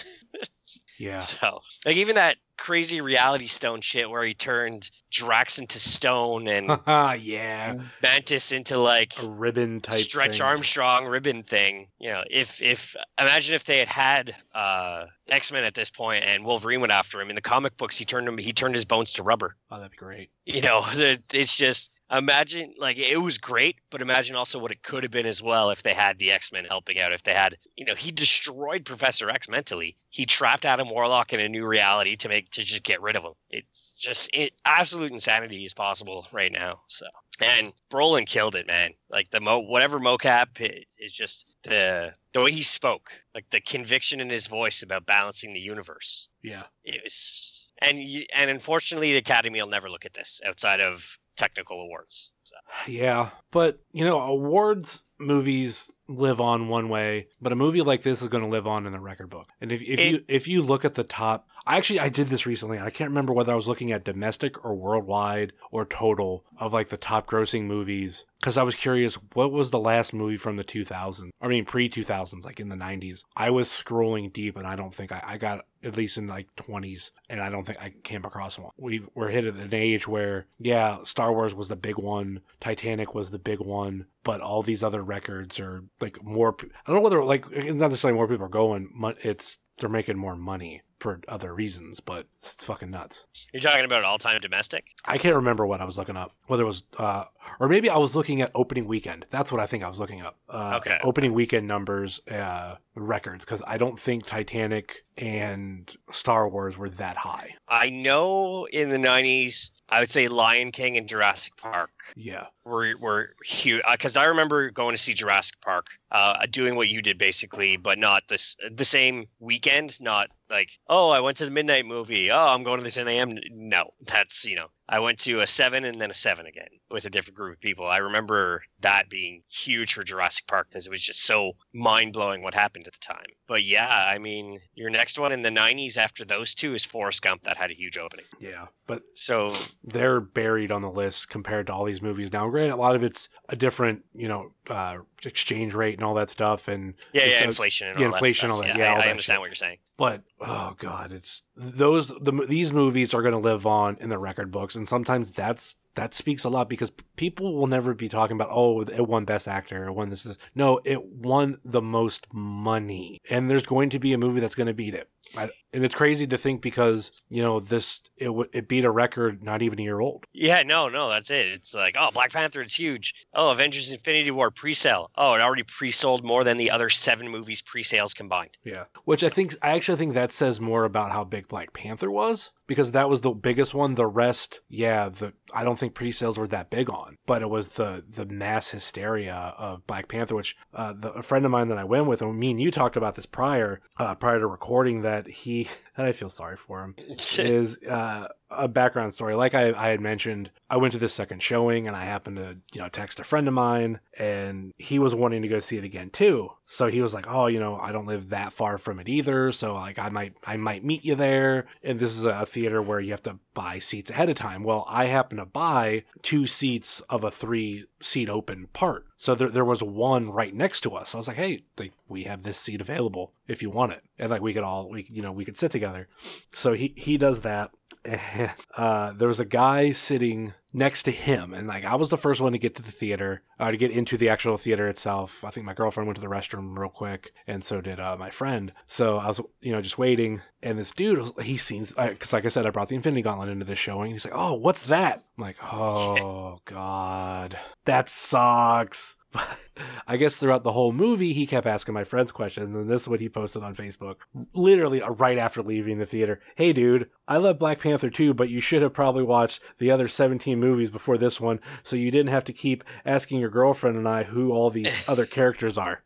(laughs) yeah. So, like, even that crazy reality stone shit where he turned Drax into stone and (laughs) yeah Mantis into like a ribbon type stretch thing. Armstrong ribbon thing. You know, if if imagine if they had had uh, X Men at this point and Wolverine went after him in the comic books, he turned him he turned his bones to rubber. Oh, that'd be great. You know, (laughs) it's just imagine like it was great, but imagine also what it could have been as well if they had the X Men helping out. If they had, you know, he destroyed Professor X mentally. He trapped Adam Warlock in a new reality to make to just get rid of him. It's just it absolute insanity is possible right now. So and Brolin killed it, man. Like the mo whatever mocap is just the the way he spoke, like the conviction in his voice about balancing the universe. Yeah, it was. And and unfortunately, the Academy will never look at this outside of technical awards. So. Yeah, but you know, awards movies live on one way, but a movie like this is going to live on in the record book. And if, if it, you if you look at the top, I actually I did this recently. I can't remember whether I was looking at domestic or worldwide or total of like the top grossing movies because I was curious what was the last movie from the 2000s. I mean pre 2000s, like in the 90s. I was scrolling deep, and I don't think I, I got at least in like 20s, and I don't think I came across one. We were hit at an age where yeah, Star Wars was the big one, Titanic was the big one, but all these other records are like more. I don't know whether like it's not necessarily more people are going. It's they're making more money for other reasons, but it's fucking nuts. You're talking about all time domestic? I can't remember what I was looking up. Whether it was, uh, or maybe I was looking at opening weekend. That's what I think I was looking up. Uh, okay. Opening weekend numbers, uh, records, because I don't think Titanic and Star Wars were that high. I know in the 90s, I would say Lion King and Jurassic Park. Yeah. Were were huge because uh, I remember going to see Jurassic Park, uh, doing what you did basically, but not this the same weekend. Not like oh I went to the midnight movie. Oh I'm going to the 10 a.m. No, that's you know I went to a seven and then a seven again with a different group of people. I remember that being huge for Jurassic Park because it was just so mind blowing what happened at the time. But yeah, I mean, your next one in the 90s after those two is Forrest Gump that had a huge opening. Yeah, but so they're buried on the list compared to all these movies now. Granted, a lot of it's a different, you know, uh, exchange rate and all that stuff, and yeah, yeah, inflation and yeah, all inflation, that all that. Yeah, yeah I, I understand shit. what you're saying. But oh god, it's those the these movies are going to live on in the record books, and sometimes that's that speaks a lot because people will never be talking about oh it won best actor or won this, this. no it won the most money and there's going to be a movie that's going to beat it I, and it's crazy to think because you know this it it beat a record not even a year old. Yeah, no, no, that's it. It's like oh, Black Panther, it's huge. Oh, Avengers: Infinity War pre-sale. Oh, it already pre-sold more than the other seven movies pre-sales combined. Yeah, which I think I actually think that says more about how big Black Panther was because that was the biggest one. The rest, yeah, the I don't think pre-sales were that big on, but it was the the mass hysteria of Black Panther, which uh, the, a friend of mine that I went with, and me and you talked about this prior uh, prior to recording that he (laughs) and I feel sorry for him (laughs) is uh, a background story. Like I, I had mentioned, I went to this second showing and I happened to, you know, text a friend of mine and he was wanting to go see it again too. So he was like, "Oh, you know, I don't live that far from it either, so like I might I might meet you there." And this is a theater where you have to buy seats ahead of time. Well, I happen to buy two seats of a 3 seat open part. So there, there was one right next to us. I was like, "Hey, like we have this seat available if you want it." And like we could all we you know, we could sit together. So he he does that (laughs) and uh, there was a guy sitting next to him. And like i was the first one to get to the theater uh, to get into the actual theater itself. I think my girlfriend went to the restroom real quick and so did uh, my friend. So i was you know just waiting and this dude he seems because like i said i brought the infinity gauntlet into the showing. He's like oh what's that? I'm like oh god. That sucks. (laughs) But I guess throughout the whole movie, he kept asking my friends questions, and this is what he posted on Facebook, literally uh, right after leaving the theater. Hey, dude, I love Black Panther too, but you should have probably watched the other 17 movies before this one, so you didn't have to keep asking your girlfriend and I who all these (laughs) other characters are.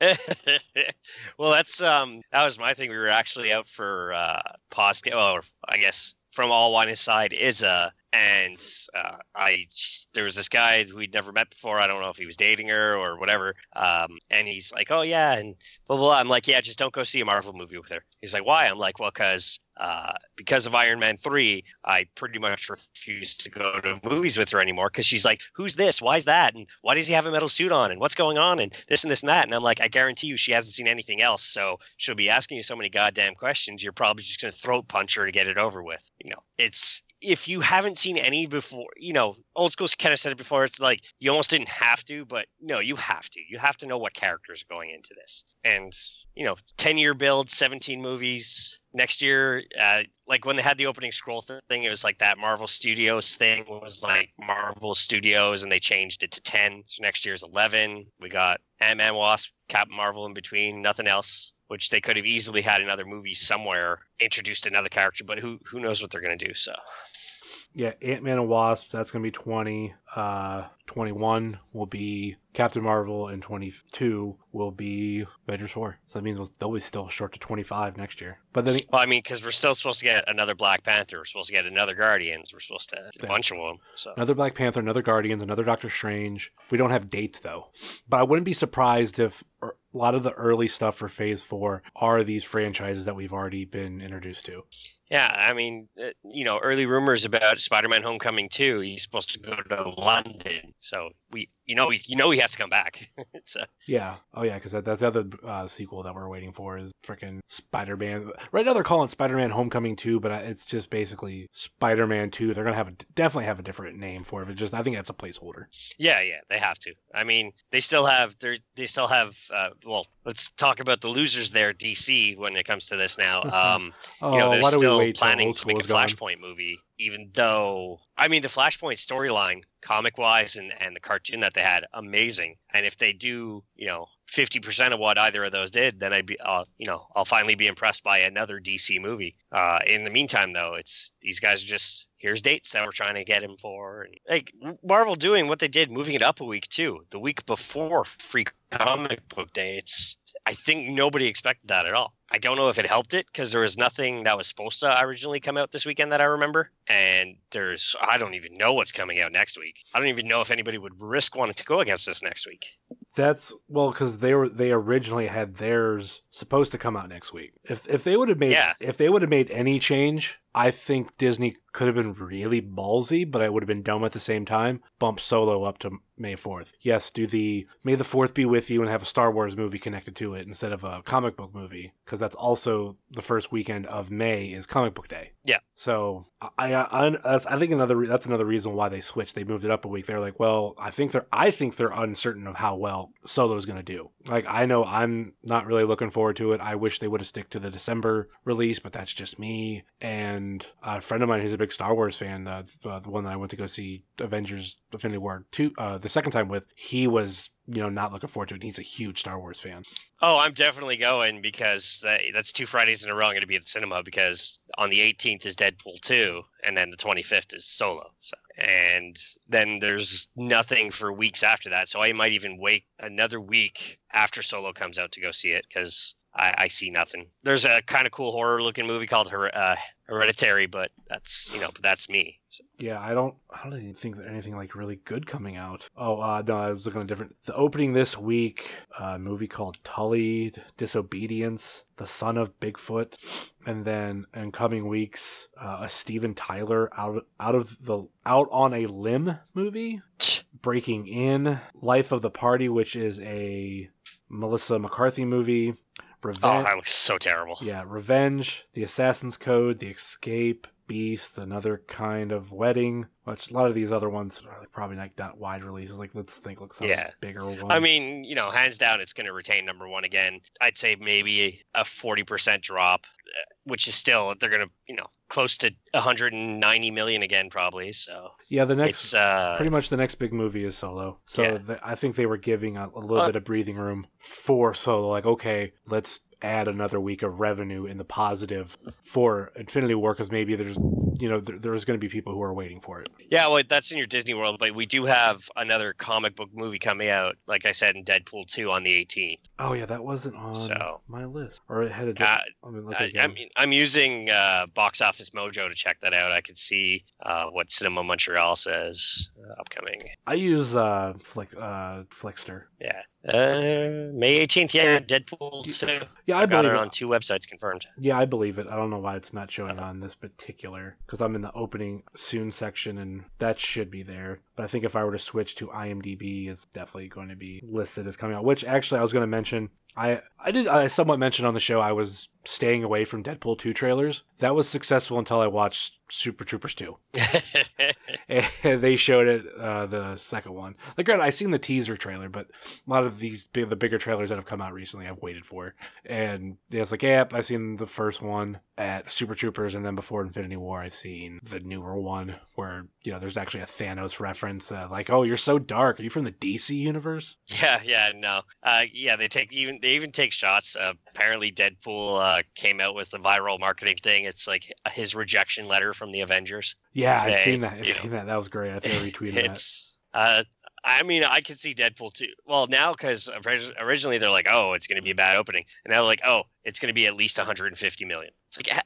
(laughs) well, that's um, that was my thing. We were actually out for uh, pause. Well, I guess from all wine aside is a and uh, I there was this guy we'd never met before. I don't know if he was dating her or whatever. Um, and he's like, "Oh yeah," and blah, blah blah. I'm like, "Yeah, just don't go see a Marvel movie with her." He's like, "Why?" I'm like, "Well, because uh, because of Iron Man three, I pretty much refuse to go to movies with her anymore because she's like, "Who's this? Why's that? And why does he have a metal suit on? And what's going on? And this and this and that." And I'm like, "I guarantee you, she hasn't seen anything else, so she'll be asking you so many goddamn questions. You're probably just gonna throat punch her to get it over with." You know, it's if you haven't seen any before, you know, old school kind of said it before. It's like you almost didn't have to, but no, you have to. You have to know what characters are going into this. And, you know, 10 year build, 17 movies. Next year, uh, like when they had the opening scroll thing, it was like that Marvel Studios thing was like Marvel Studios and they changed it to 10. So next year's 11. We got Ant Man Wasp, Captain Marvel in between, nothing else which they could have easily had another movie somewhere introduced another character, but who who knows what they're going to do? So yeah, Ant Man and Wasp, that's going to be 20. Uh, 21 will be Captain Marvel, in 22 will be Avengers 4. So that means they'll be still short to 25 next year. But then, well, I mean, because we're still supposed to get another Black Panther, we're supposed to get another Guardians, we're supposed to get a bunch of them. So another Black Panther, another Guardians, another Doctor Strange. We don't have dates though, but I wouldn't be surprised if a lot of the early stuff for Phase Four are these franchises that we've already been introduced to. Yeah, I mean, uh, you know, early rumors about Spider-Man: Homecoming 2. He's supposed to go to London, so we, you know, you know, he has to come back. (laughs) so. Yeah. Oh yeah, because that, that's the other uh, sequel that we're waiting for is freaking Spider-Man. Right now they're calling Spider-Man: Homecoming 2, but it's just basically Spider-Man 2. They're gonna have a, definitely have a different name for it, but just I think that's a placeholder. Yeah, yeah, they have to. I mean, they still have they they still have. Uh, well, let's talk about the losers there, DC, when it comes to this now. (laughs) Um, oh, you know, why do we wait planning to make a Flashpoint movie, even though I mean the Flashpoint storyline, comic wise, and and the cartoon that they had, amazing. And if they do, you know, fifty percent of what either of those did, then I'd be, uh, you know, I'll finally be impressed by another DC movie. Uh, in the meantime, though, it's these guys are just here's dates that we're trying to get him for, and like Marvel doing what they did, moving it up a week too, the week before Free Comic Book Day. It's I think nobody expected that at all. I don't know if it helped it because there was nothing that was supposed to originally come out this weekend that I remember. And there's, I don't even know what's coming out next week. I don't even know if anybody would risk wanting to go against this next week. That's well because they were they originally had theirs supposed to come out next week. If if they would have made yeah. if they would have made any change I think Disney could have been really ballsy, but I would have been dumb at the same time. Bump Solo up to May 4th. Yes, do the May the 4th be with you and have a Star Wars movie connected to it instead of a comic book movie, because that's also the first weekend of May is comic book day. Yeah. So I I, I, I think another that's another reason why they switched. They moved it up a week. They're like, well, I think they're I think they're uncertain of how well Solo is going to do. Like I know I'm not really looking forward to it. I wish they would have stick to the December release, but that's just me. And a friend of mine who's a big Star Wars fan, uh, the one that I went to go see Avengers Infinity War two uh, the second time with, he was you know not looking forward to it. He's a huge Star Wars fan. Oh, I'm definitely going because that, that's two Fridays in a row. I'm going to be at the cinema because on the 18th is Deadpool 2, and then the 25th is Solo. So, and then there's nothing for weeks after that. So I might even wait another week after Solo comes out to go see it because I, I, see nothing. There's a kind of cool horror looking movie called Her- uh, Hereditary, but that's you know, but that's me. So. Yeah, I don't, I don't even think anything like really good coming out. Oh, uh, no, I was looking at different. The opening this week, uh, a movie called Tully Disobedience, The Son of Bigfoot, and then in coming weeks, uh, a Steven Tyler out out of the out on a limb movie, Breaking In, Life of the Party, which is a Melissa McCarthy movie. Revenge. Oh, that looks so terrible. Yeah, Revenge, The Assassin's Code, The Escape, Beast, Another Kind of Wedding. Which a lot of these other ones are probably like not wide releases. Like let's think, looks like yeah. bigger one. I mean, you know, hands down, it's going to retain number one again. I'd say maybe a forty percent drop, which is still they're going to you know close to 190 million again probably. So yeah, the next uh, pretty much the next big movie is Solo. So yeah. the, I think they were giving a, a little uh, bit of breathing room for Solo. Like okay, let's add another week of revenue in the positive for Infinity War because maybe there's you know there, there's going to be people who are waiting for it. Yeah, well, that's in your Disney World, but we do have another comic book movie coming out, like I said, in Deadpool two on the 18th. Oh yeah, that wasn't on so, my list, or it had a. Uh, I mean, I, I'm, I'm using uh, Box Office Mojo to check that out. I could see uh, what Cinema Montreal says uh, upcoming. I use uh, Flick uh, Flixster. Yeah. Uh, May 18th, yeah, Deadpool 2. Yeah, I, I got it, it on two websites confirmed. Yeah, I believe it. I don't know why it's not showing on this particular because I'm in the opening soon section and that should be there. But I think if I were to switch to IMDb, it's definitely going to be listed as coming out. Which actually, I was going to mention. I I did I somewhat mentioned on the show I was staying away from Deadpool 2 trailers. That was successful until I watched Super Troopers 2. and (laughs) (laughs) they showed it, uh, the second one. Like, granted, I seen the teaser trailer, but a lot of these, big, the bigger trailers that have come out recently, I've waited for. And yeah, it's like, yep, I seen the first one at Super Troopers, and then before Infinity War, I seen the newer one where, you know, there's actually a Thanos reference. Uh, like, oh, you're so dark. Are you from the DC universe? Yeah, yeah, no. Uh, yeah, they take even, they even take shots. Uh, apparently, Deadpool uh, came out with the viral marketing thing. It's like his rejection letter from the Avengers. Yeah, today. I've seen that. I've you seen know. that. That was great. I think I (laughs) retweeted it's, that. Uh, I mean, I could see Deadpool too. Well, now because originally they're like, "Oh, it's going to be a bad opening," and now they're like, "Oh, it's going to be at least 150 million. It's like,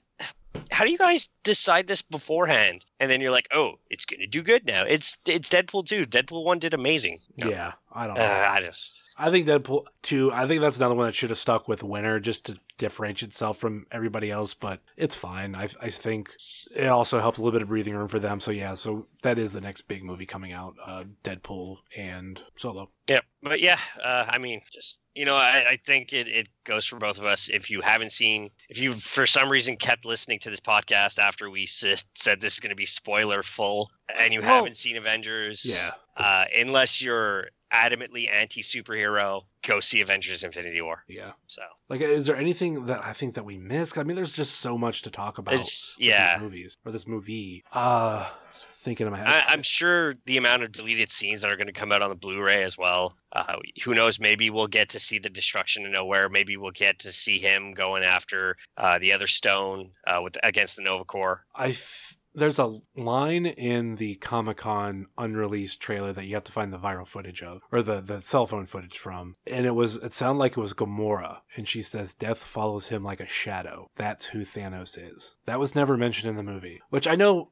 how do you guys decide this beforehand? And then you're like, "Oh, it's going to do good now." It's it's Deadpool 2. Deadpool 1 did amazing. No. Yeah, I don't. Know. Uh, I just. I think Deadpool 2, I think that's another one that should have stuck with Winter just to differentiate itself from everybody else, but it's fine. I, I think it also helped a little bit of breathing room for them. So, yeah, so that is the next big movie coming out uh, Deadpool and Solo. Yeah, but yeah, uh, I mean, just, you know, I, I think it, it goes for both of us. If you haven't seen, if you for some reason kept listening to this podcast after we s- said this is going to be spoiler full and you haven't seen Avengers, yeah. Uh, unless you're adamantly anti superhero, go see Avengers Infinity War. Yeah. So, like, is there anything that I think that we missed? I mean, there's just so much to talk about. It's, yeah. movies or this movie. Uh, thinking in my head. I, am sure the amount of deleted scenes that are going to come out on the Blu-ray as well. Uh, who knows? Maybe we'll get to see the destruction of Knowhere. Maybe we'll get to see him going after uh, the other stone uh, with against the Nova Corps. I. F- there's a line in the Comic Con unreleased trailer that you have to find the viral footage of, or the, the cell phone footage from. And it was, it sounded like it was Gamora. And she says, Death follows him like a shadow. That's who Thanos is. That was never mentioned in the movie, which I know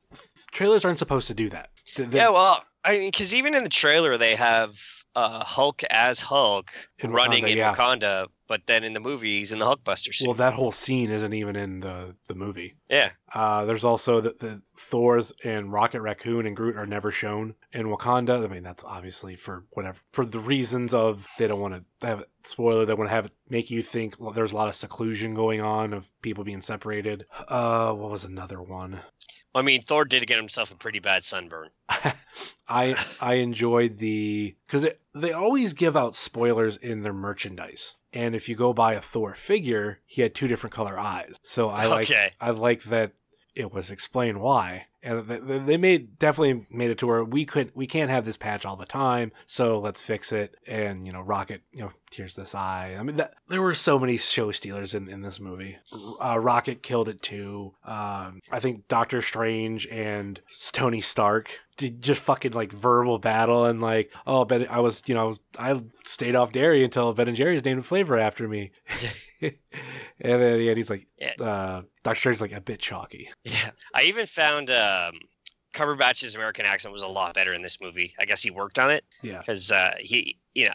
trailers aren't supposed to do that. They, yeah, well, I mean, because even in the trailer, they have uh, Hulk as Hulk in running Wakanda, in yeah. Wakanda, but then in the movie he's in the Hulkbuster suit. Well, that whole scene isn't even in the the movie. Yeah. Uh, there's also the, the Thor's and Rocket Raccoon and Groot are never shown in Wakanda. I mean, that's obviously for whatever for the reasons of they don't want to have it, spoiler. They want to have it make you think there's a lot of seclusion going on of people being separated. Uh, what was another one? I mean, Thor did get himself a pretty bad sunburn. (laughs) I I enjoyed the because they always give out spoilers in their merchandise. And if you go buy a Thor figure, he had two different color eyes. So I like okay. I like that it was explained why and they made definitely made it to where we could we can't have this patch all the time so let's fix it and you know rocket you know tears this eye i mean that, there were so many show stealers in, in this movie uh, rocket killed it too um, i think doctor strange and tony stark did just fucking like verbal battle and like oh ben i was you know i stayed off dairy until ben and jerry's named a flavor after me (laughs) and then yeah, he's like yeah. uh, Doctor Strange's like a bit chalky. Yeah, I even found um, Cumberbatch's American accent was a lot better in this movie. I guess he worked on it. Yeah, because uh, he, you know,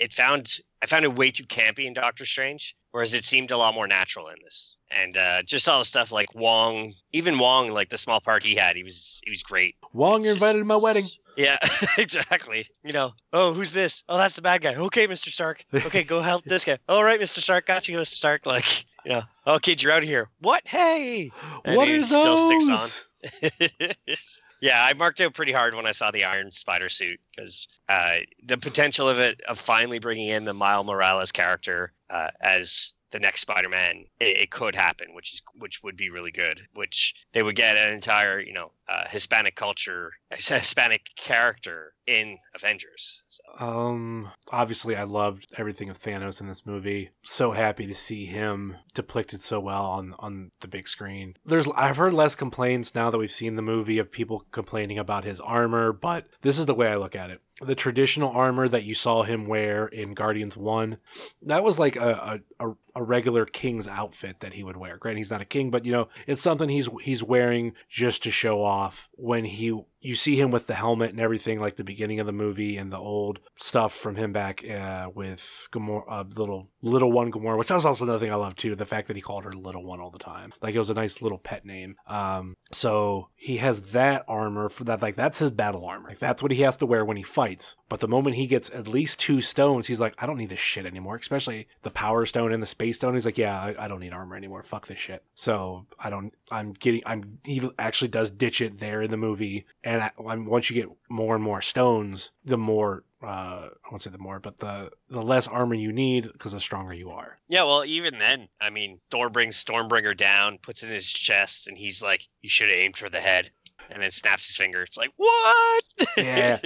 it found I found it way too campy in Doctor Strange, whereas it seemed a lot more natural in this. And uh, just all the stuff like Wong, even Wong, like the small part he had, he was he was great. Wong, you're invited to my wedding. Yeah, (laughs) exactly. You know, oh, who's this? Oh, that's the bad guy. Okay, Mr. Stark. Okay, go help this guy. All right, Mr. Stark. Got you, Mr. Stark. Like, you know, oh, kid, you're out of here. What? Hey. And what is still those? sticks on. (laughs) yeah, I marked out pretty hard when I saw the Iron Spider suit because uh, the potential of it, of finally bringing in the Miles Morales character uh, as the next Spider-Man, it, it, could happen, which is which would be really good. Which they would get an entire, you know, uh, Hispanic culture, (laughs) Hispanic character in Avengers. So. Um, obviously, I loved everything of Thanos in this movie. So happy to see him depicted so well on on the big screen. There's I've heard less complaints now that we've seen the movie of people complaining about his armor, but this is the way I look at it the traditional armor that you saw him wear in Guardians 1, that was like a, a, a, regular king's outfit that he would wear. Granted, he's not a king, but you know, it's something he's he's wearing just to show off when he you see him with the helmet and everything, like the beginning of the movie and the old stuff from him back uh, with Gamora, uh, little little one Gamora, which was also another thing I love too. The fact that he called her little one all the time, like it was a nice little pet name. Um, so he has that armor for that, like that's his battle armor. Like that's what he has to wear when he fights. But the moment he gets at least two stones, he's like, I don't need this shit anymore. Especially the Power Stone and the Space Stone. He's like, Yeah, I, I don't need armor anymore. Fuck this shit. So I don't. I'm getting. I'm. He actually does ditch it there in the movie I, once you get more and more stones, the more uh, I won't say the more, but the the less armor you need because the stronger you are. Yeah, well, even then, I mean, Thor brings Stormbreaker down, puts it in his chest, and he's like, "You should have aimed for the head," and then snaps his finger. It's like, what? Yeah.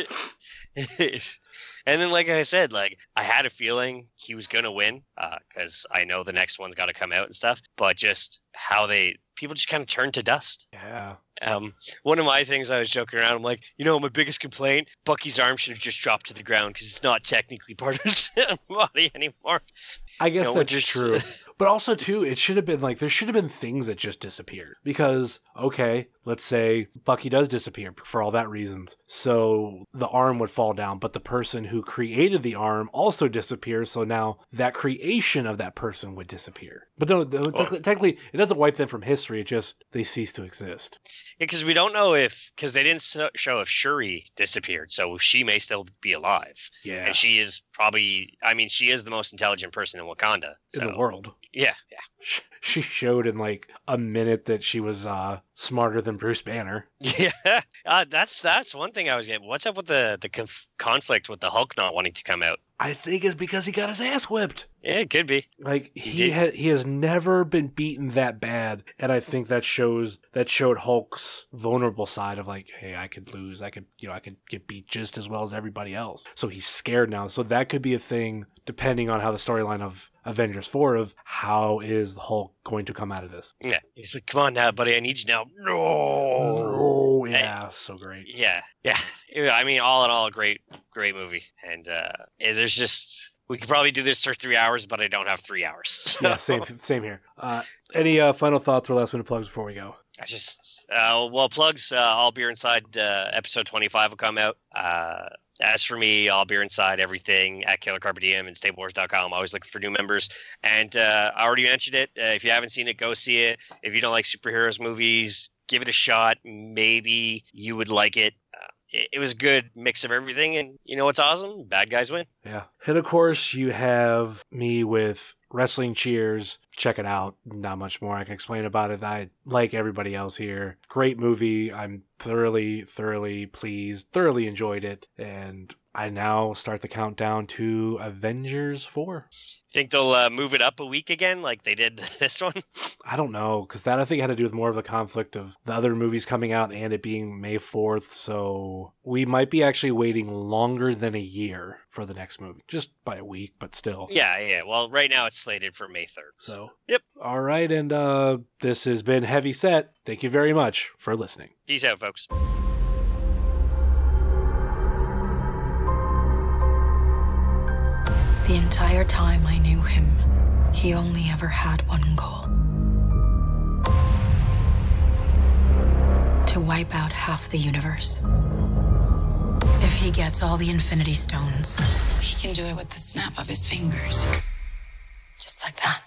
(laughs) and then, like I said, like I had a feeling he was gonna win because uh, I know the next one's got to come out and stuff. But just how they people just kind of turn to dust. Yeah. Um, one of my things I was joking around. I'm like, you know, my biggest complaint: Bucky's arm should have just dropped to the ground because it's not technically part of (laughs) his body anymore. I guess you know, that's just... true. (laughs) But also too, it should have been like there should have been things that just disappeared. Because, okay, let's say Bucky does disappear for all that reasons. So the arm would fall down, but the person who created the arm also disappears, so now that creation of that person would disappear. But no, oh. technically it doesn't wipe them from history, it just they cease to exist. Yeah, because we don't know if because they didn't show if Shuri disappeared, so she may still be alive. Yeah, and she is probably. I mean, she is the most intelligent person in Wakanda so. in the world. Yeah, yeah. She showed in like a minute that she was uh, smarter than Bruce Banner. (laughs) Yeah, uh, that's that's one thing I was getting. What's up with the the conf- conflict with the Hulk not wanting to come out? I think it's because he got his ass whipped. Yeah, it could be. Like he ha- he has never been beaten that bad, and I think that shows that showed Hulk's vulnerable side of like, hey, I could lose, I could you know I could get beat just as well as everybody else. So he's scared now. So that could be a thing depending on how the storyline of Avengers 4 of how is the Hulk going to come out of this. Yeah. He's like, come on now, buddy. I need you now. No. Oh, yeah. so great. Yeah. Yeah. I mean, all in all, a great, great movie. And uh, there's just. We could probably do this for three hours, but I don't have three hours. So. (laughs) Yeah, same, same here. Uh, any uh, final thoughts or last minute plugs before we go? I just uh, well plugs. Uh, All Beer Inside uh, episode twenty five will come out. Uh, As for me, all beer inside everything at Killer Carpe Diem and StableWars.com. Always looking for new members. And uh, I already mentioned it. Uh, if you haven't seen it, go see it. If you don't like superheroes movies, give it a shot. Maybe you would like it. It, it was good mix of everything. And you know what's awesome? Bad guys win. Yeah. And of course, you have me with Wrestling Cheers. Check it out. Not much more I can explain about it. I like everybody else here. Great movie. I'm thoroughly, thoroughly pleased, thoroughly enjoyed it. And I now start the countdown to Avengers 4. Think they'll uh, move it up a week again like they did (laughs) this one? I don't know, because that I think had to do with more of the conflict of the other movies coming out and it being May 4th. So we might be actually waiting longer than a year for the next movie, just by a week, but still. Yeah, yeah. Well, right now it's slated for May 3rd. So, yep. All right. And uh, this has been Heavyset. Thank you very much for listening. Peace out, folks. Entire time I knew him, he only ever had one goal to wipe out half the universe. If he gets all the Infinity Stones, he can do it with the snap of his fingers. Just like that.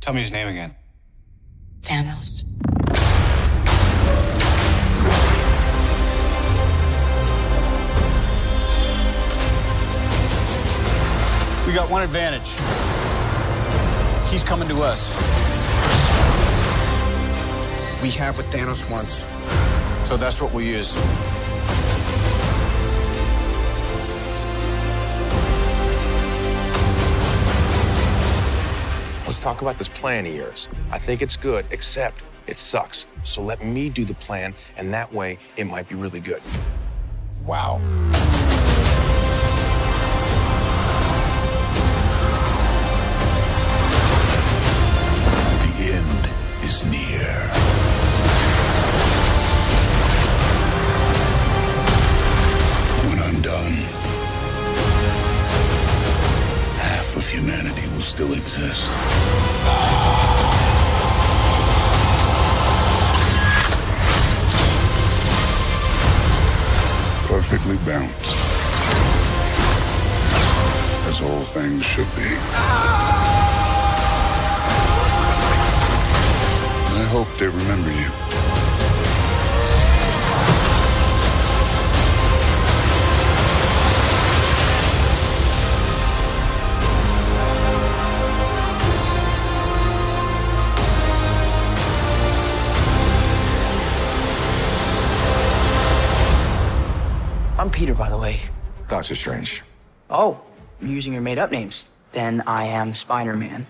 Tell me his name again. Thanos. We got one advantage. He's coming to us. We have what Thanos wants, so that's what we use. Let's talk about this plan of yours. I think it's good, except it sucks. So let me do the plan, and that way it might be really good. Wow. Is near. When I'm done, half of humanity will still exist. Perfectly balanced. As all things should be. Hope they remember you. I'm Peter, by the way. Doctor Strange. Oh, you're using your made up names. Then I am Spider Man.